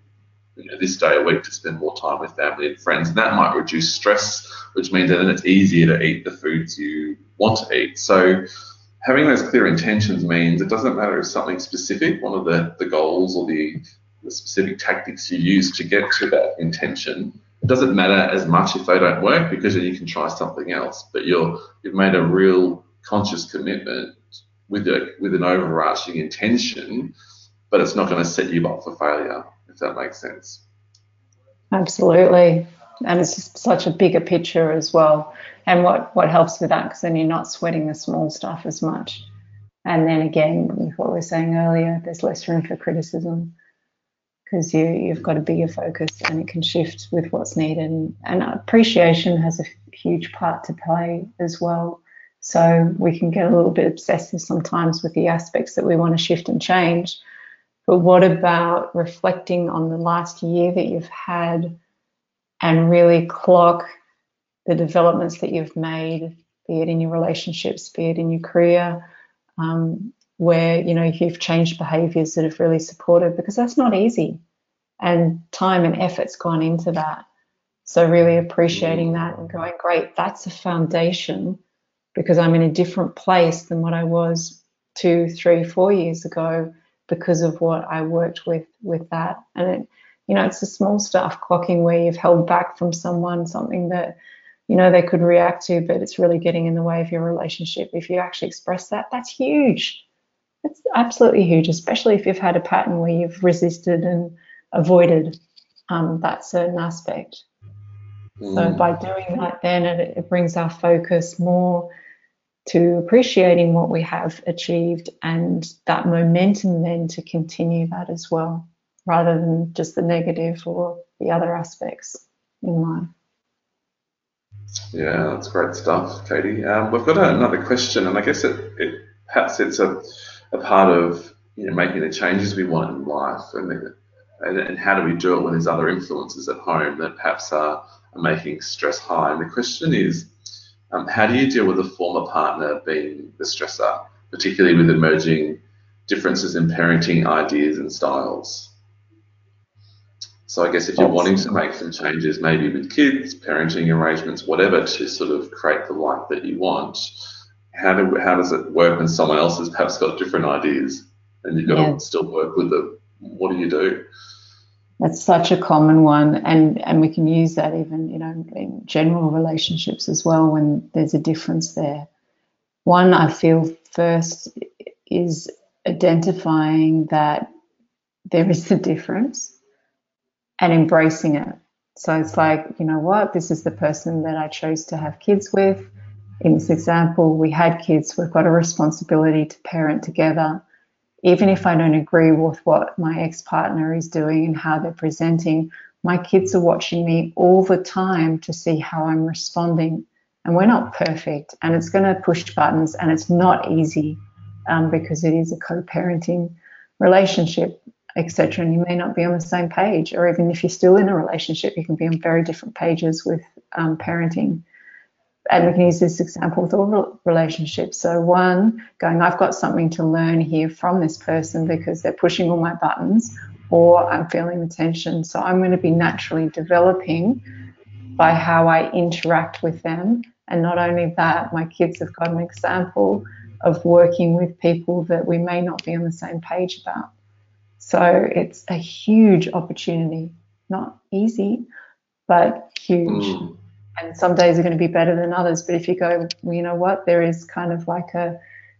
you know, this day a week to spend more time with family and friends. And that might reduce stress, which means that then it's easier to eat the foods you want to eat. So having those clear intentions means it doesn't matter if something specific, one of the, the goals or the, the specific tactics you use to get to that intention, it doesn't matter as much if they don't work because then you can try something else. But you're you've made a real conscious commitment with a, with an overarching intention, but it's not going to set you up for failure, if that makes sense. Absolutely. And it's just such a bigger picture as well. And what, what helps with that, because then you're not sweating the small stuff as much. And then again, what we were saying earlier, there's less room for criticism because you, you've got a bigger focus and it can shift with what's needed. And, and appreciation has a huge part to play as well. So we can get a little bit obsessive sometimes with the aspects that we want to shift and change. But what about reflecting on the last year that you've had and really clock the developments that you've made, be it in your relationships, be it in your career, um, where you know you've changed behaviors that have really supported? Because that's not easy. And time and effort's gone into that. So really appreciating that and going great that's a foundation because I'm in a different place than what I was two, three, four years ago because of what I worked with with that. And it, you know, it's the small stuff, clocking where you've held back from someone something that you know they could react to, but it's really getting in the way of your relationship. If you actually express that, that's huge. It's absolutely huge, especially if you've had a pattern where you've resisted and avoided um, that certain aspect. Mm. So by doing that, then it, it brings our focus more to appreciating what we have achieved and that momentum then to continue that as well, rather than just the negative or the other aspects in life. Yeah, that's great stuff, Katie. Um, we've got another question, and I guess it, it perhaps it's a, a part of you know making the changes we want in life, and, and, and how do we do it when there's other influences at home that perhaps are, are making stress high? And the question is, um, how do you deal with a former partner being the stressor, particularly with emerging differences in parenting ideas and styles? So I guess if you're wanting to make some changes, maybe with kids, parenting arrangements, whatever, to sort of create the life that you want, how do how does it work when someone else has perhaps got different ideas and you've got yeah. to still work with them? What do you do? That's such a common one, and and we can use that even you know in general relationships as well when there's a difference there. One I feel first is identifying that there is a difference and embracing it So it's like, you know what, this is the person that I chose to have kids with. In this example, we had kids, we've got a responsibility to parent together. Even if I don't agree with what my ex partner is doing and how they're presenting, my kids are watching me all the time to see how I'm responding. And we're not perfect, and it's going to push buttons, and it's not easy um, because it is a co parenting relationship etc. And you may not be on the same page, or even if you're still in a relationship, you can be on very different pages with um, parenting. And we can use this example with all relationships. So, one, going, I've got something to learn here from this person because they're pushing all my buttons, or I'm feeling the tension. So, I'm going to be naturally developing by how I interact with them. And not only that, my kids have got an example of working with people that we may not be on the same page about. So it's a huge opportunity, not easy, but huge. Mm. And some days are going to be better than others. But if you go, well, you know what, there is kind of like a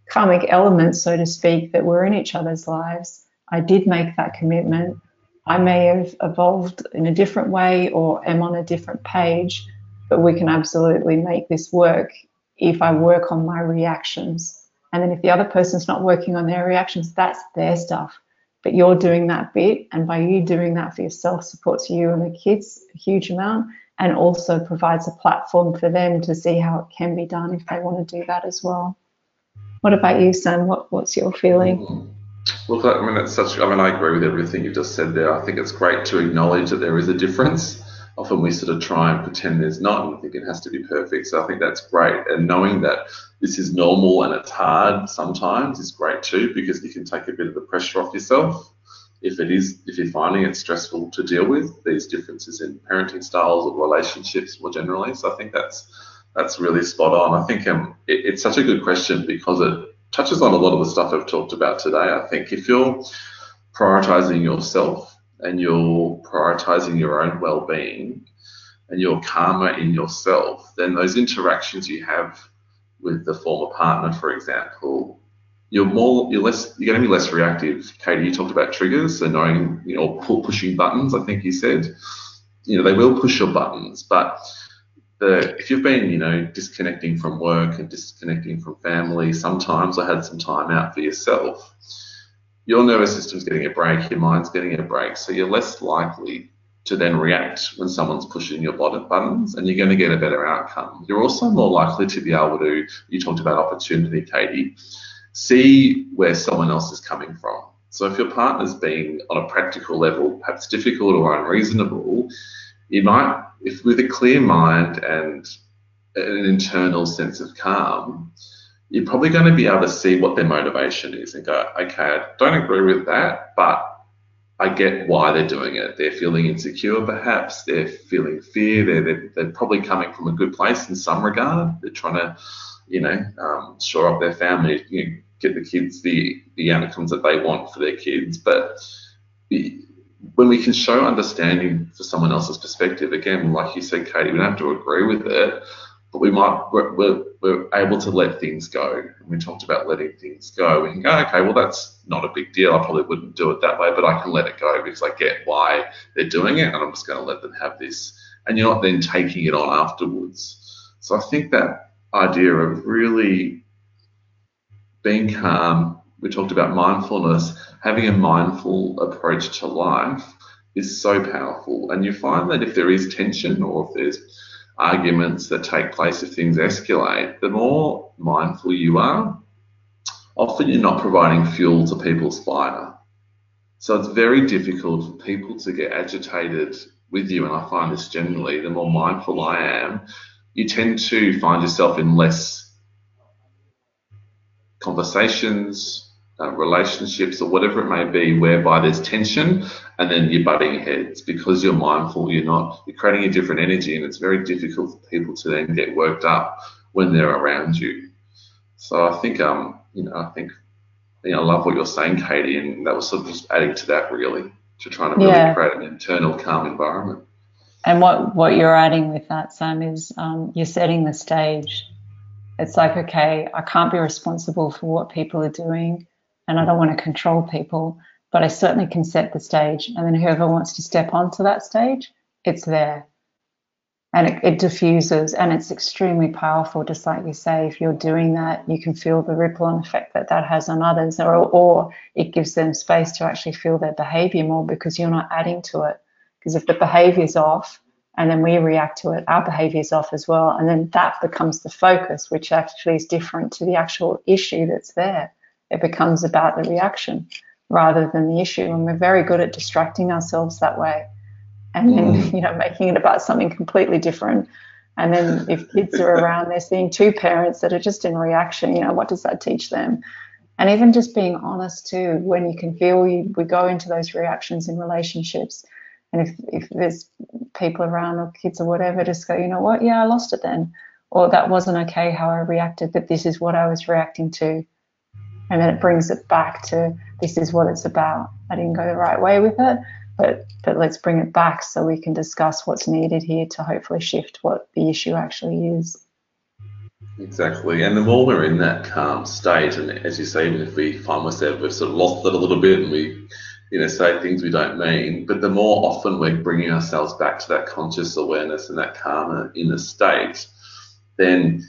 karmic element, so to speak, that we're in each other's lives. I did make that commitment. I may have evolved in a different way or am on a different page, but we can absolutely make this work if I work on my reactions. And then if the other person's not working on their reactions, that's their stuff but you're doing that bit and by you doing that for yourself supports you and the kids a huge amount and also provides a platform for them to see how it can be done if they want to do that as well what about you sam what, what's your feeling. Look, I mean, it's such. I mean, I agree with everything you've just said there. I think it's great to acknowledge that there is a difference. Often we sort of try and pretend there's not, and think it has to be perfect. So I think that's great. And knowing that this is normal and it's hard sometimes is great too, because you can take a bit of the pressure off yourself if it is if you're finding it stressful to deal with these differences in parenting styles or relationships more generally. So I think that's that's really spot on. I think um, it, it's such a good question because it touches on a lot of the stuff I've talked about today. I think if you're prioritizing yourself and you're prioritizing your own well-being and you're calmer in yourself, then those interactions you have with the former partner, for example, you're more you're less you're going to be less reactive. Katie, you talked about triggers, so knowing you know pushing buttons. I think you said, you know, they will push your buttons, but the if you've been you know disconnecting from work and disconnecting from family, sometimes I had some time out for yourself. Your nervous system's getting a break, your mind's getting a break, so you're less likely to then react when someone's pushing your buttons and you're going to get a better outcome. You're also more likely to be able to, you talked about opportunity, Katie, see where someone else is coming from. So if your partner's being on a practical level, perhaps difficult or unreasonable, you might, if with a clear mind and an internal sense of calm, you're probably going to be able to see what their motivation is and go, okay, I don't agree with that, but I get why they're doing it. They're feeling insecure, perhaps. They're feeling fear. They're, they're, they're probably coming from a good place in some regard. They're trying to, you know, um, shore up their family, you know, the kids the, the outcomes that they want for their kids. But when we can show understanding for someone else's perspective, again, like you said, Katie, we don't have to agree with it, but we might we're, we're, we're, able to let things go. And we talked about letting things go. We can go, okay, well that's not a big deal. I probably wouldn't do it that way, but I can let it go because I get why they're doing it, and I'm just going to let them have this. And you're not then taking it on afterwards. So I think that idea of really being calm, um, we talked about mindfulness, having a mindful approach to life is so powerful. And you find that if there is tension or if there's arguments that take place, if things escalate, the more mindful you are, often you're not providing fuel to people's fire. So it's very difficult for people to get agitated with you. And I find this generally, the more mindful I am, you tend to find yourself in less conversations, uh, relationships, or whatever it may be, whereby there's tension and then you're butting heads because you're mindful, you're not, you're creating a different energy, and it's very difficult for people to then get worked up when they're around you. So I think, um, you know, I think, you know, I love what you're saying, Katie, and that was sort of just adding to that really, to trying to really yeah. create an internal calm environment. And what, what you're adding with that, Sam, is um, you're setting the stage it's like, okay, I can't be responsible for what people are doing and I don't want to control people, but I certainly can set the stage. And then whoever wants to step onto that stage, it's there and it, it, diffuses and it's extremely powerful just like you say if you're doing that you can feel the ripple and effect that that has on others or, or it gives them space to actually feel their behavior more because you're not adding to it because if the behavior is off and then we react to it our behavior is off as well and then that becomes the focus which actually is different to the actual issue that's there. It becomes about the reaction rather than the issue and we're very good at distracting ourselves that way and then mm. you know making it about something completely different. And then if kids are around they're seeing two parents that are just in reaction you know what does that teach them? And even just being honest too when you can feel you, we go into those reactions in relationships and if, if there's people around or kids or whatever just go you know what? Yeah i lost it then. Or that wasn't okay how i reacted but this is what i was reacting to. And then it brings it back to this is what it's about. I didn't go the right way with it but but let's bring it back so we can discuss what's needed here to hopefully shift what the issue actually is. Exactly, and the more we're in that calm state, and as you say, even if we find ourselves we've sort of lost it a little bit, and we, you know, say things we don't mean, but the more often we're bringing ourselves back to that conscious awareness and that calmer inner state, then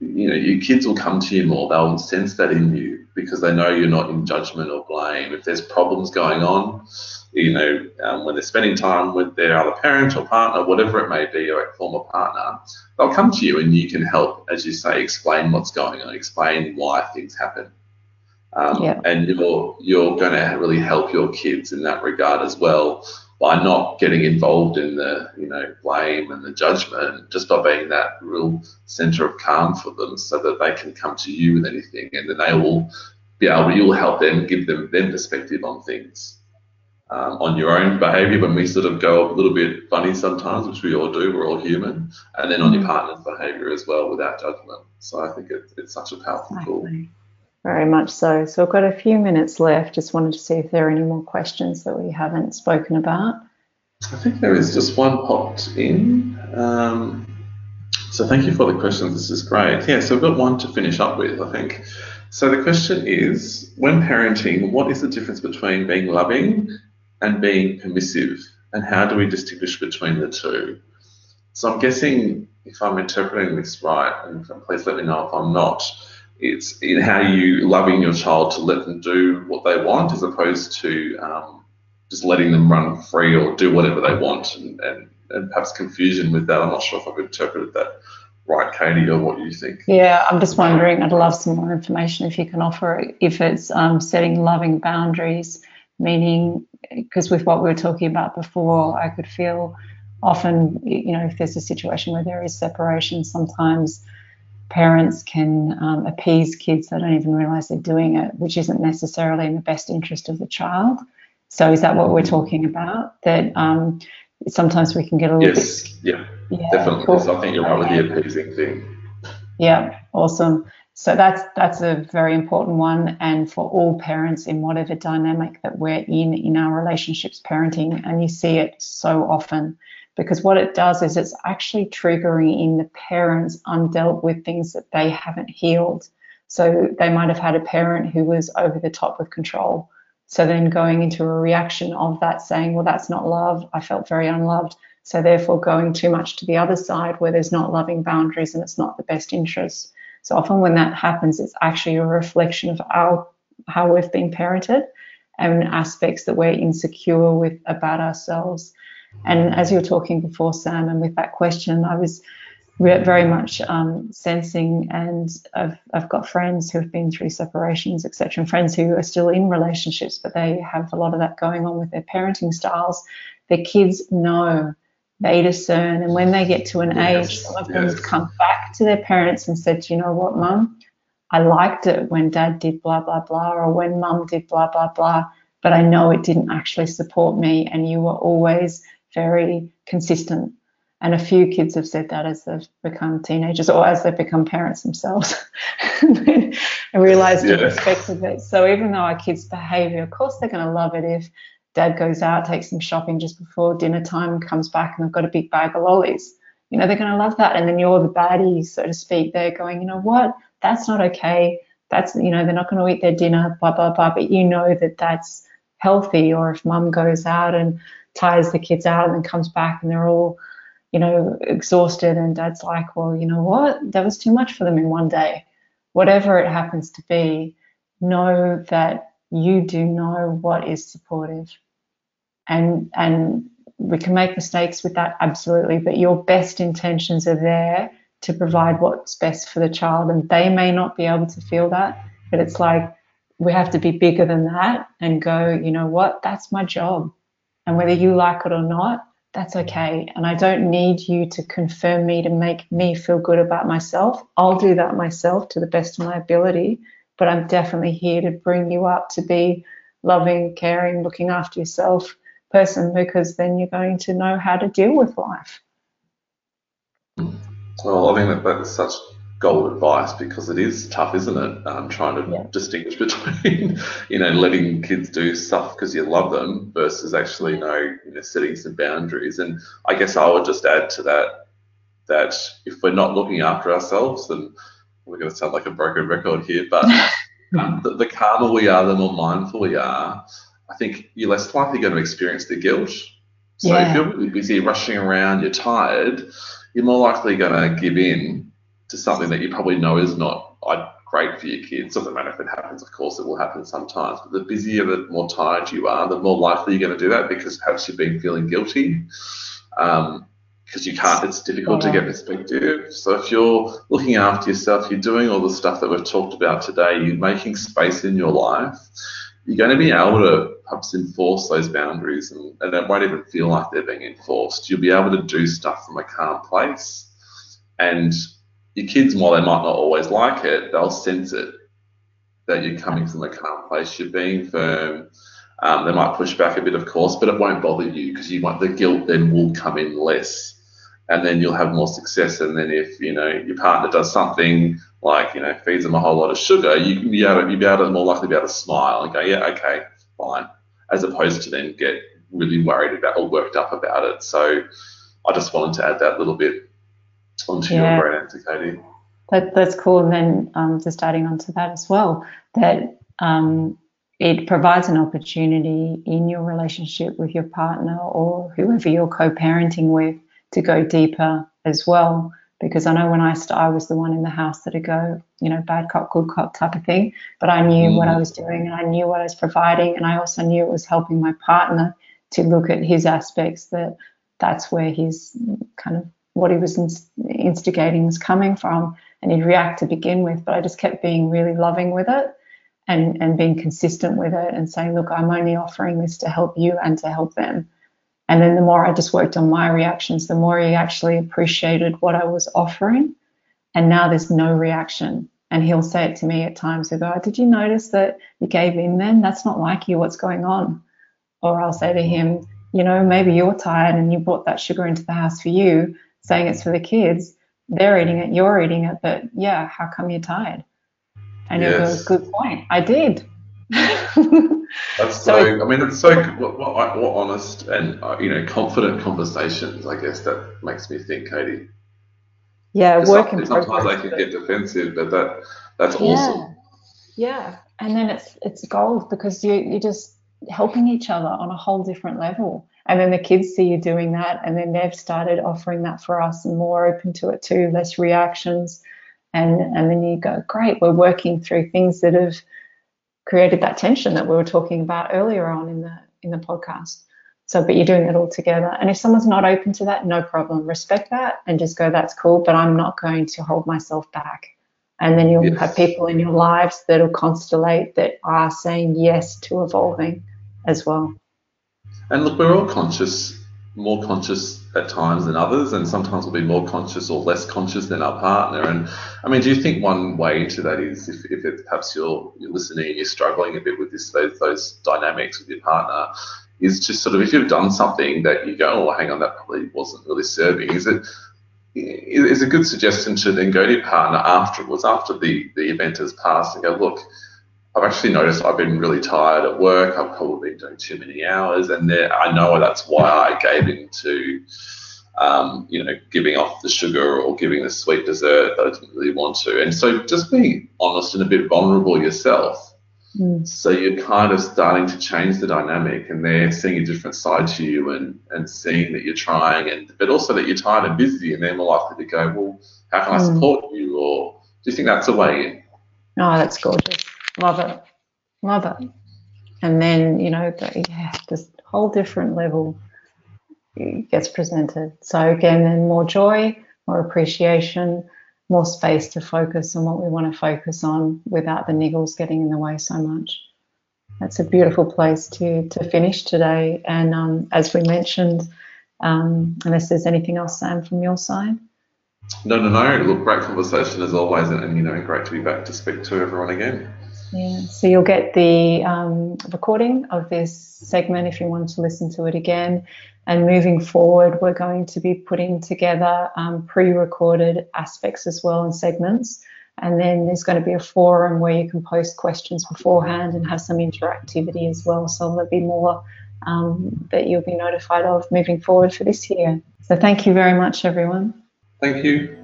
you know your kids will come to you more. They'll sense that in you because they know you're not in judgment or blame. If there's problems going on, you know, um, when they're spending time with their other parent or partner, whatever it may be, or a former partner, they'll come to you and you can help, as you say, explain what's going on, explain why things happen. Um, yeah. And you're, you're going to really help your kids in that regard as well by not getting involved in the, you know, blame and the judgment, just by being that real center of calm for them so that they can come to you with anything and then they will be able, you'll help them, give them their perspective on things um, on your own behavior when we sort of go a little bit funny sometimes, which we all do, we're all human, and then on your mm-hmm. partner's behavior as well without judgment. So I think it, it's such a powerful tool. Very much so. So we've got a few minutes left. Just wanted to see if there are any more questions that we haven't spoken about. I think there is just one popped in. Um, so thank you for the questions. This is great. Yeah, so we've got one to finish up with, I think. So the question is, when parenting, what is the difference between being loving and being permissive, and how do we distinguish between the two? So I'm guessing if I'm interpreting this right, and please let me know if I'm not, it's in how you loving your child to let them do what they want as opposed to um, just letting them run free or do whatever they want and, and, and perhaps confusion with that. I'm not sure if I've interpreted that right, Katie, or what you think? Yeah, I'm just wondering, I'd love some more information if you can offer if it's um, setting loving boundaries, meaning because with what we were talking about before, I could feel often, you know, if there's a situation where there is separation, sometimes parents can um, appease kids they don't even realize they're doing it, which isn't necessarily in the best interest of the child. So is that what we're talking about? That um, sometimes we can get a little yes, bit. Yeah, yeah, definitely. Cool. I think you're right with the appeasing thing. Yeah, awesome. So that's that's a very important one, and for all parents in whatever dynamic that we're in in our relationships, parenting, and you see it so often, because what it does is it's actually triggering in the parents undealt with things that they haven't healed. So they might have had a parent who was over the top with control. So then going into a reaction of that, saying, well, that's not love. I felt very unloved. So therefore going too much to the other side where there's not loving boundaries and it's not the best interest so often when that happens, it's actually a reflection of our how we've been parented and aspects that we're insecure with about ourselves. And as you were talking before, Sam, and with that question, I was very much um, sensing, and I've, I've got friends who have been through separations, etc., and friends who are still in relationships, but they have a lot of that going on with their parenting styles. Their kids know they discern. And when they get to an yes, age, some of them yes. come back to their parents and said, you know what, mum, I liked it when dad did blah, blah, blah, or when mum did blah, blah, blah, but I know it didn't actually support me. And you were always very consistent. And a few kids have said that as they've become teenagers or as they've become parents themselves and realized yeah. the respect of it. So even though our kids' behavior, of course, they're going to love it if dad goes out, takes them shopping just before dinner time, comes back and they've got a big bag of lollies. You know, they're going to love that. And then you're the baddie, so to speak. They're going, you know what? That's not okay. That's, you know, they're not going to eat their dinner, blah, blah, blah. But you know that that's healthy or if mum goes out and tires the kids out and then comes back and they're all you know exhausted and dad's like well you know what? That was too much for them in one day. Whatever it happens to be know that you do know what is supportive. And and we can make mistakes with that absolutely but your best intentions are there to provide what's best for the child and they may not be able to feel that but it's like we have to be bigger than that and go you know what? That's my job and whether you like it or not that's okay and i don't need you to confirm me to make me feel good about myself i'll do that myself to the best of my ability but i'm definitely here to bring you up to be loving caring looking after yourself person because then you're going to know how to deal with life. Well, I think that's such gold advice because it is tough, isn't it? Um, trying to yeah. distinguish between, you know, letting kids do stuff because you love them versus actually, you know, you know, setting some boundaries. And I guess I would just add to that that if we're not looking after ourselves, then we're going to sound like a broken record here, but um, the, the calmer we are, the more mindful we are, I think you're less likely going to experience the guilt. So yeah. if you're really busy rushing around, you're tired, you're more likely going to give in to something that you probably know is not great for your kids. Doesn't matter if it happens, of course, it will happen sometimes. But the busier, the more tired you are, the more likely you're going to do that because perhaps you've been feeling guilty. Um, because you can't, it's difficult yeah. to get perspective. So if you're looking after yourself, you're doing all the stuff that we've talked about today, you're making space in your life, you're going to be able to perhaps enforce those boundaries and, and it won't even feel like they're being enforced. You'll be able to do stuff from a calm place. And your kids, while they might not always like it, they'll sense it that you're coming from a calm place, you're being firm. Um, they might push back a bit, of course, but it won't bother you because you might the guilt then will come in less, and then you'll have more success. And then if you know your partner does something like you know feeds them a whole lot of sugar, you can be able to, you'll be able to more likely be able to smile and go, yeah, okay, fine, as opposed to then get really worried about or worked up about it. So I just wanted to add that little bit onto yeah. your answer, Katie. That, that's cool. And then um, just adding onto that as well, that um, it provides an opportunity in your relationship with your partner or whoever you're co-parenting with to go deeper as well because I know when I started, I was the one in the house that'd go, you know, bad cop, good cop type of thing. But I knew mm. what I was doing and I knew what I was providing, and I also knew it was helping my partner to look at his aspects that that's where his kind of what he was instigating was coming from, and he'd react to begin with. But I just kept being really loving with it. And, and being consistent with it and saying, look, I'm only offering this to help you and to help them and then the more I just worked on my reactions, the more he actually appreciated what I was offering. And now there's no reaction. And he'll say it to me at times. He'll go, oh, Did you notice that you gave in then? That's not like you. What's going on? Or I'll say to him, You know, maybe you're tired and you brought that sugar into the house for you, saying it's for the kids. They're eating it, you're eating it. But yeah, how come you're tired? And yes. he'll go, Good point. I did. That's so, so, I mean, it's so what, what, what honest and uh, you know confident conversations. I guess that makes me think, Katie. Yeah, working. Sometimes they can get defensive, but that that's yeah. awesome. Yeah, and then it's it's gold because you you're just helping each other on a whole different level. And then the kids see you doing that, and then they've started offering that for us and more open to it too, less reactions. And and then you go, great, we're working through things that have created that tension that we were talking about earlier on in the in the podcast. So, but you're doing it all together. And if someone's not open to that, no problem. Respect that and just go, that's cool, but I'm not going to hold myself back. And then you'll yes. have people in your lives that'll constellate that are saying yes to evolving as well. And look, we're all conscious more conscious at times than others, and sometimes we'll be more conscious or less conscious than our partner. And I mean, do you think one way into that is if, if it, perhaps you're, you're listening and you're struggling a bit with this those, those dynamics with your partner, is just sort of if you've done something that you go, oh, hang on, that probably wasn't really serving. Is it is a good suggestion to then go to your partner afterwards, after the, the event has passed, and go, look, I've actually noticed I've been really tired at work. I've probably been doing too many hours, and there, I know that's why I gave into, um, you know, giving off the sugar or giving the sweet dessert that I didn't really want to. And so, just being honest and a bit vulnerable yourself, Mm. So you're kind of starting to change the dynamic, and they're seeing a different side to you, and and seeing that you're trying, and but also that you're tired and busy, and they're more likely to go, well, how can I mm. support you? Or do you think that's a way in? Oh, that's gorgeous. Love it. Love it. And then, you know, the, yeah, this whole different level gets presented. So again, then more joy, more appreciation, more space to focus on what we want to focus on without the niggles getting in the way so much. That's a beautiful place to to finish today. And um, as we mentioned, um, unless there's anything else, Sam, from your side. No, no, no. Look, great conversation as always, and, and you know, great to be back to speak to everyone again. Yeah. So you'll get the um, recording of this segment if you want to listen to it again. And moving forward, we're going to be putting together um, pre-recorded aspects as well and segments. And then there's going to be a forum where you can post questions beforehand and have some interactivity as well. So there'll be more um, that you'll be notified of moving forward for this year. So thank you very much, everyone. Thank you.